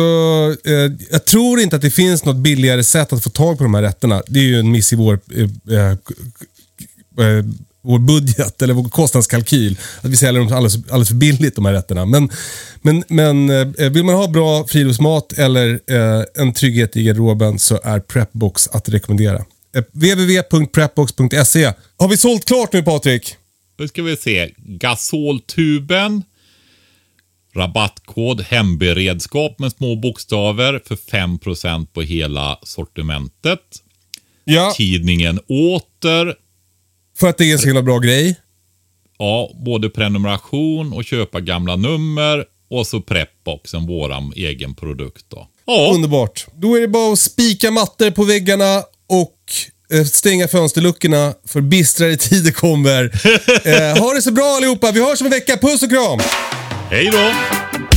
eh, jag tror inte att det finns något billigare sätt att få tag på de här rätterna. Det är ju en miss i vår, eh, eh, eh, vår budget, eller vår kostnadskalkyl. Att vi säljer dem alldeles, alldeles för billigt, de här rätterna. Men, men, men eh, vill man ha bra friluftsmat eller en trygghet i garderoben så är Prepbox att rekommendera. Www.prepbox.se. Har vi sålt klart nu Patrik? Nu ska vi se. Gasoltuben. Rabattkod hemberedskap med små bokstäver för 5% på hela sortimentet. Ja. Tidningen Åter. För att det är en så himla bra grej. Ja, både prenumeration och köpa gamla nummer. Och så Prepboxen, våran egen produkt då. Ja, Underbart. Då är det bara att spika mattor på väggarna och eh, stänga fönsterluckorna för bistrare tider kommer. eh, ha det så bra allihopa. Vi hörs om en vecka. Puss och kram! hej då!